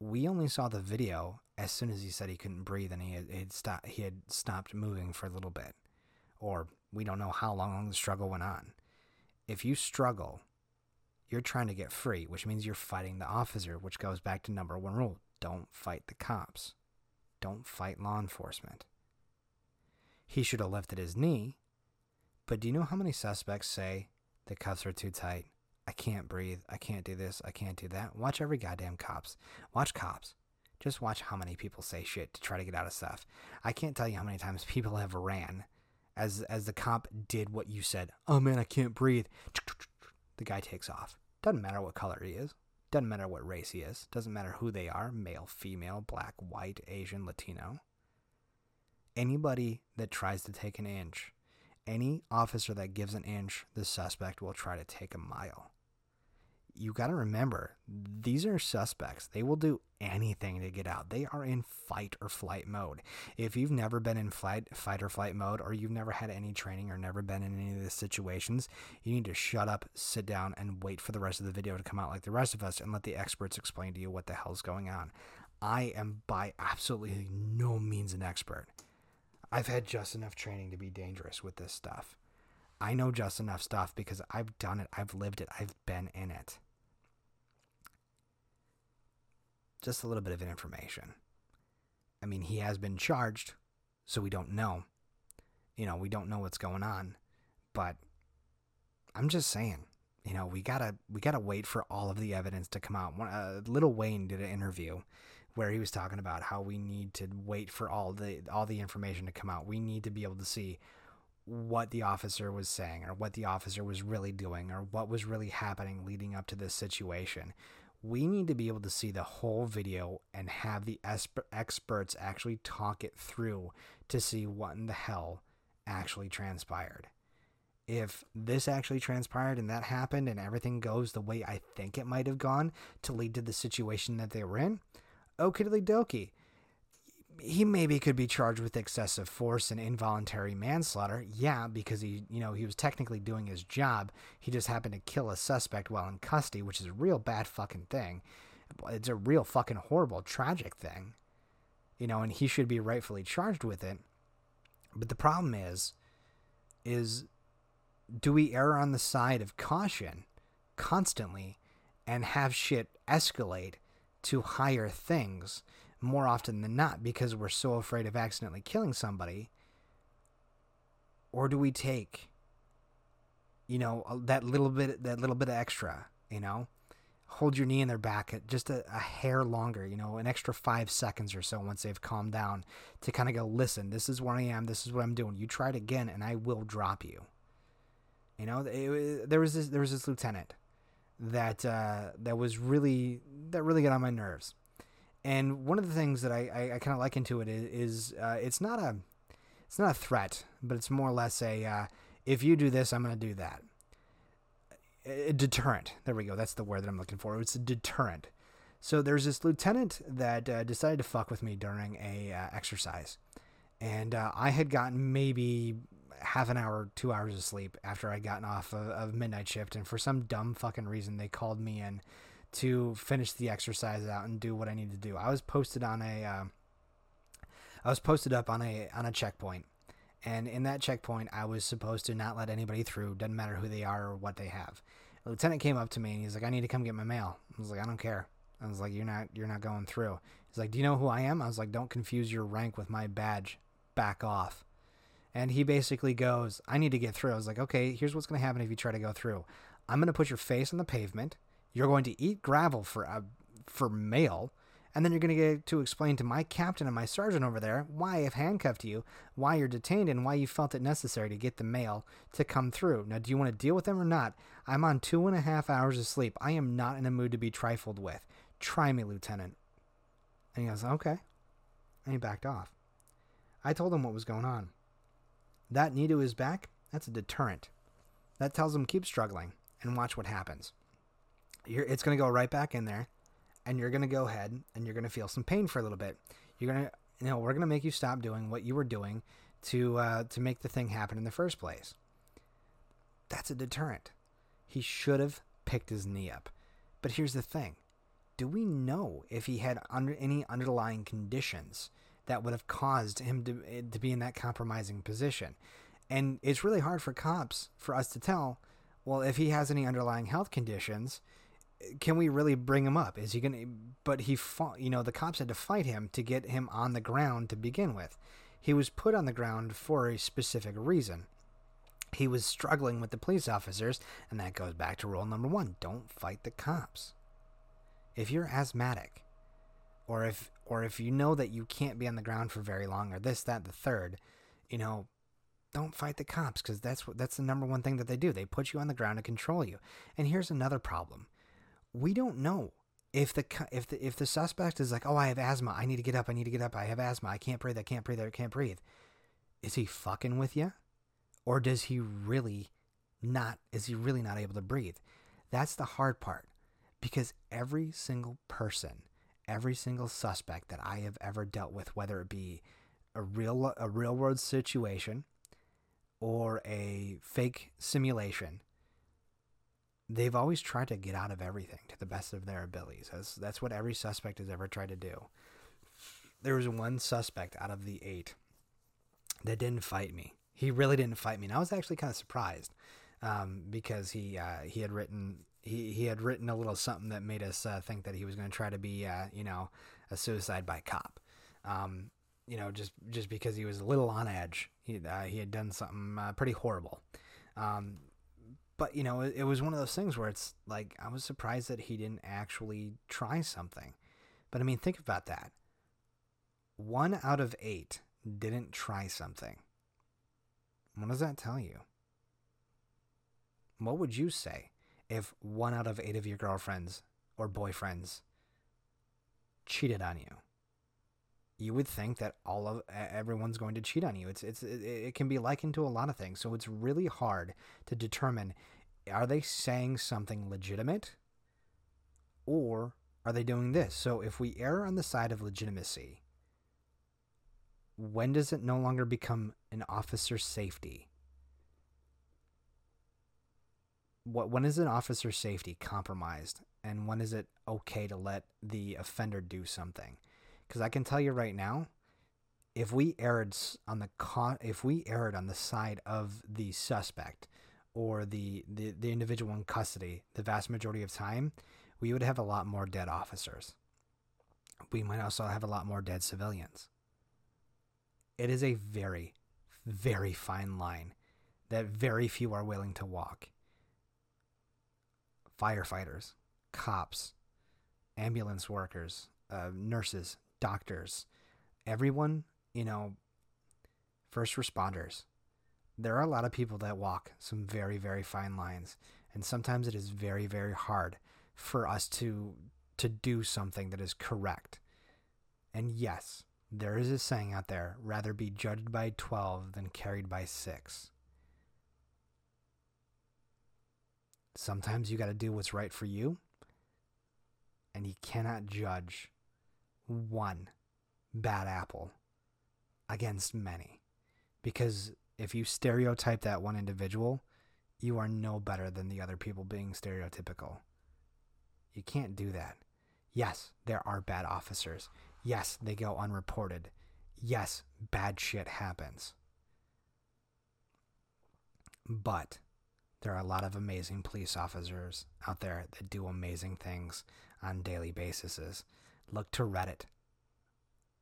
we only saw the video as soon as he said he couldn't breathe and he had, had stopped. He had stopped moving for a little bit or we don't know how long the struggle went on. If you struggle, you're trying to get free, which means you're fighting the officer, which goes back to number one rule don't fight the cops, don't fight law enforcement. He should have lifted his knee, but do you know how many suspects say the cuffs are too tight? I can't breathe. I can't do this. I can't do that. Watch every goddamn cops. Watch cops. Just watch how many people say shit to try to get out of stuff. I can't tell you how many times people have ran as as the cop did what you said. Oh man, I can't breathe. The guy takes off. Doesn't matter what color he is. Doesn't matter what race he is. Doesn't matter who they are male, female, black, white, Asian, Latino. Anybody that tries to take an inch, any officer that gives an inch, the suspect will try to take a mile you got to remember these are suspects. They will do anything to get out. They are in fight or flight mode. If you've never been in flight, fight or flight mode, or you've never had any training or never been in any of these situations, you need to shut up, sit down, and wait for the rest of the video to come out like the rest of us and let the experts explain to you what the hell's going on. I am by absolutely no means an expert. I've had just enough training to be dangerous with this stuff. I know just enough stuff because I've done it, I've lived it, I've been in it. Just a little bit of information. I mean, he has been charged, so we don't know. You know, we don't know what's going on, but I'm just saying, you know, we gotta we gotta wait for all of the evidence to come out. One, uh, Lil Wayne did an interview where he was talking about how we need to wait for all the all the information to come out. We need to be able to see what the officer was saying or what the officer was really doing or what was really happening leading up to this situation. We need to be able to see the whole video and have the experts actually talk it through to see what in the hell actually transpired. If this actually transpired and that happened and everything goes the way I think it might have gone to lead to the situation that they were in, okie dokie he maybe could be charged with excessive force and involuntary manslaughter. Yeah, because he, you know, he was technically doing his job. He just happened to kill a suspect while in custody, which is a real bad fucking thing. It's a real fucking horrible, tragic thing. You know, and he should be rightfully charged with it. But the problem is is do we err on the side of caution constantly and have shit escalate to higher things? More often than not because we're so afraid of accidentally killing somebody? Or do we take, you know, that little bit, that little bit of extra, you know, hold your knee in their back just a, a hair longer, you know, an extra five seconds or so once they've calmed down to kind of go, listen, this is where I am, this is what I'm doing. You try it again, and I will drop you. You know, it, there was this, there was this lieutenant that uh, that was really that really got on my nerves and one of the things that I, I, I kind of like into it is, is uh, it's not a it's not a threat, but it's more or less a uh, if you do this, I'm going to do that. A deterrent. There we go. That's the word that I'm looking for. It's a deterrent. So there's this lieutenant that uh, decided to fuck with me during a uh, exercise, and uh, I had gotten maybe half an hour, two hours of sleep after I'd gotten off of, of midnight shift, and for some dumb fucking reason, they called me in to finish the exercise out and do what I need to do. I was posted on a, uh, I was posted up on a on a checkpoint, and in that checkpoint, I was supposed to not let anybody through. Doesn't matter who they are or what they have. A lieutenant came up to me and he's like, "I need to come get my mail." I was like, "I don't care." I was like, "You're not you're not going through." He's like, "Do you know who I am?" I was like, "Don't confuse your rank with my badge. Back off." And he basically goes, "I need to get through." I was like, "Okay, here's what's going to happen if you try to go through. I'm going to put your face on the pavement. You're going to eat gravel for uh, for mail." And then you're going to get to explain to my captain and my sergeant over there why I've handcuffed you, why you're detained, and why you felt it necessary to get the mail to come through. Now, do you want to deal with them or not? I'm on two and a half hours of sleep. I am not in a mood to be trifled with. Try me, Lieutenant. And he goes, okay. And he backed off. I told him what was going on. That knee to his back, that's a deterrent. That tells him keep struggling and watch what happens. You're, it's going to go right back in there and you're going to go ahead and you're going to feel some pain for a little bit. You're going to, you know, we're going to make you stop doing what you were doing to uh, to make the thing happen in the first place. That's a deterrent. He should have picked his knee up. But here's the thing: Do we know if he had under any underlying conditions that would have caused him to eh, to be in that compromising position? And it's really hard for cops for us to tell. Well, if he has any underlying health conditions, can we really bring him up? Is he going to? But he fought, you know, the cops had to fight him to get him on the ground to begin with. He was put on the ground for a specific reason. He was struggling with the police officers, and that goes back to rule number one don't fight the cops. If you're asthmatic, or if or if you know that you can't be on the ground for very long, or this, that, the third, you know, don't fight the cops because that's what that's the number one thing that they do. They put you on the ground to control you. And here's another problem we don't know if the if the if the suspect is like, "Oh, I have asthma. I need to get up. I need to get up. I have asthma. I can't breathe. I can't breathe. I can't breathe." Is he fucking with you? Or does he really not is he really not able to breathe? That's the hard part. Because every single person, every single suspect that I have ever dealt with, whether it be a real a real world situation or a fake simulation, they've always tried to get out of everything to the best of their abilities. That's that's what every suspect has ever tried to do. There was one suspect out of the eight that didn't fight me. He really didn't fight me, and I was actually kind of surprised um, because he uh, he had written he he had written a little something that made us uh, think that he was going to try to be uh, you know a suicide by cop. Um, you know, just just because he was a little on edge, he uh, he had done something uh, pretty horrible. Um, but you know, it, it, was one of those things where it's like I was surprised that he didn't actually try something. But I mean, think about that. One out of eight didn't try something. What does that tell you? What would you say if one out of eight of your girlfriends or boyfriends cheated on you? You would think that all of everyone's going to cheat on you. It's it's it, it can be likened to a lot of things. So it's really hard to determine are they saying something legitimate or are they doing this? So if we err on the side of legitimacy, when does it no longer become an officer's safety? What when is an officer's safety compromised and when is it okay to let the offender do something? Cuz I can tell you right now, if we erred on the con- if we erred on the side of the suspect, or the, the, the individual in custody the vast majority of time, we would have a lot more dead officers. We might also have a lot more dead civilians. It is a very, very fine line that very few are willing to walk. Firefighters, cops, ambulance workers, uh, nurses, doctors, everyone, you know, first responders, there are a lot of people that walk some very, very fine lines. And sometimes it is very, very hard for us to to do something that is correct. And yes, there is a saying out there, rather be judged by 12 than carried by 6. Sometimes you got to do what's right for you, and you cannot judge one bad apple against many because if you stereotype that one individual, you are no better than the other people being stereotypical. You can't do that. Yes, there are bad officers. Yes, they go unreported. Yes, bad shit happens. But there are a lot of amazing police officers out there that do amazing things on daily basis. Look to Reddit.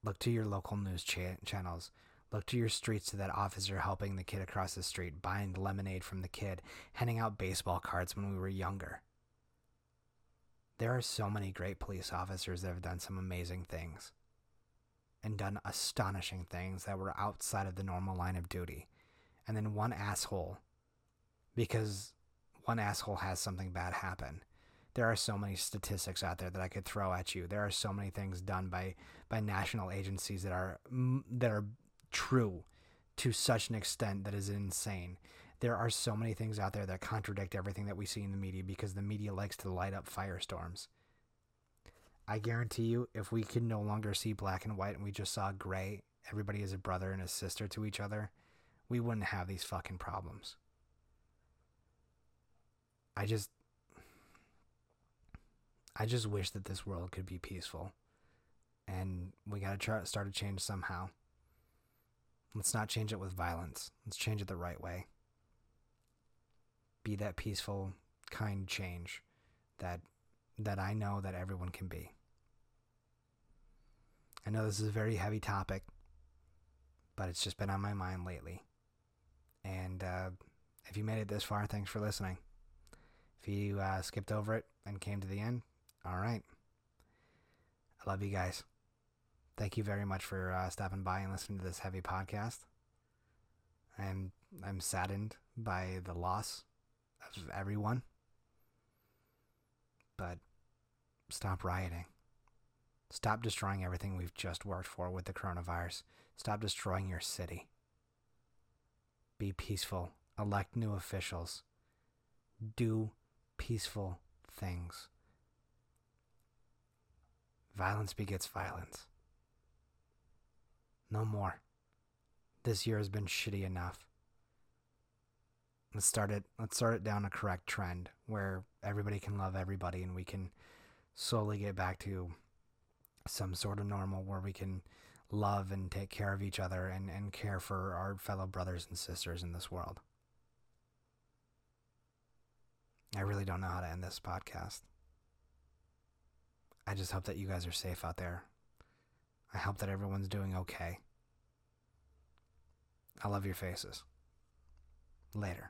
Look to your local news cha- channels. Look to your streets to that officer helping the kid across the street, buying lemonade from the kid, handing out baseball cards when we were younger. There are so many great police officers that have done some amazing things and done astonishing things that were outside of the normal line of duty. And then one asshole, because one asshole has something bad happen. There are so many statistics out there that I could throw at you. There are so many things done by by national agencies that are that are true to such an extent that is insane. There are so many things out there that contradict everything that we see in the media because the media likes to light up firestorms. I guarantee you, if we could no longer see black and white and we just saw gray, everybody is a brother and a sister to each other, we wouldn't have these fucking problems. I just. I just wish that this world could be peaceful. And we gotta try start a change somehow. Let's not change it with violence. Let's change it the right way. Be that peaceful, kind change that that I know that everyone can be. I know this is a very heavy topic, but it's just been on my mind lately. And uh, if you made it this far, thanks for listening. If you uh, skipped over it and came to the end, all right. I love you guys. Thank you very much for uh, stopping by and listening to this heavy podcast. I'm I'm saddened by the loss of everyone, but stop rioting. Stop destroying everything we've just worked for with the coronavirus. Stop destroying your city. Be peaceful. Elect new officials. Do peaceful things. Violence begets violence. No more. This year has been shitty enough. Let's start it let's start it down a correct trend where everybody can love everybody and we can slowly get back to some sort of normal where we can love and take care of each other and, and care for our fellow brothers and sisters in this world. I really don't know how to end this podcast. I just hope that you guys are safe out there. I hope that everyone's doing okay. I love your faces. Later.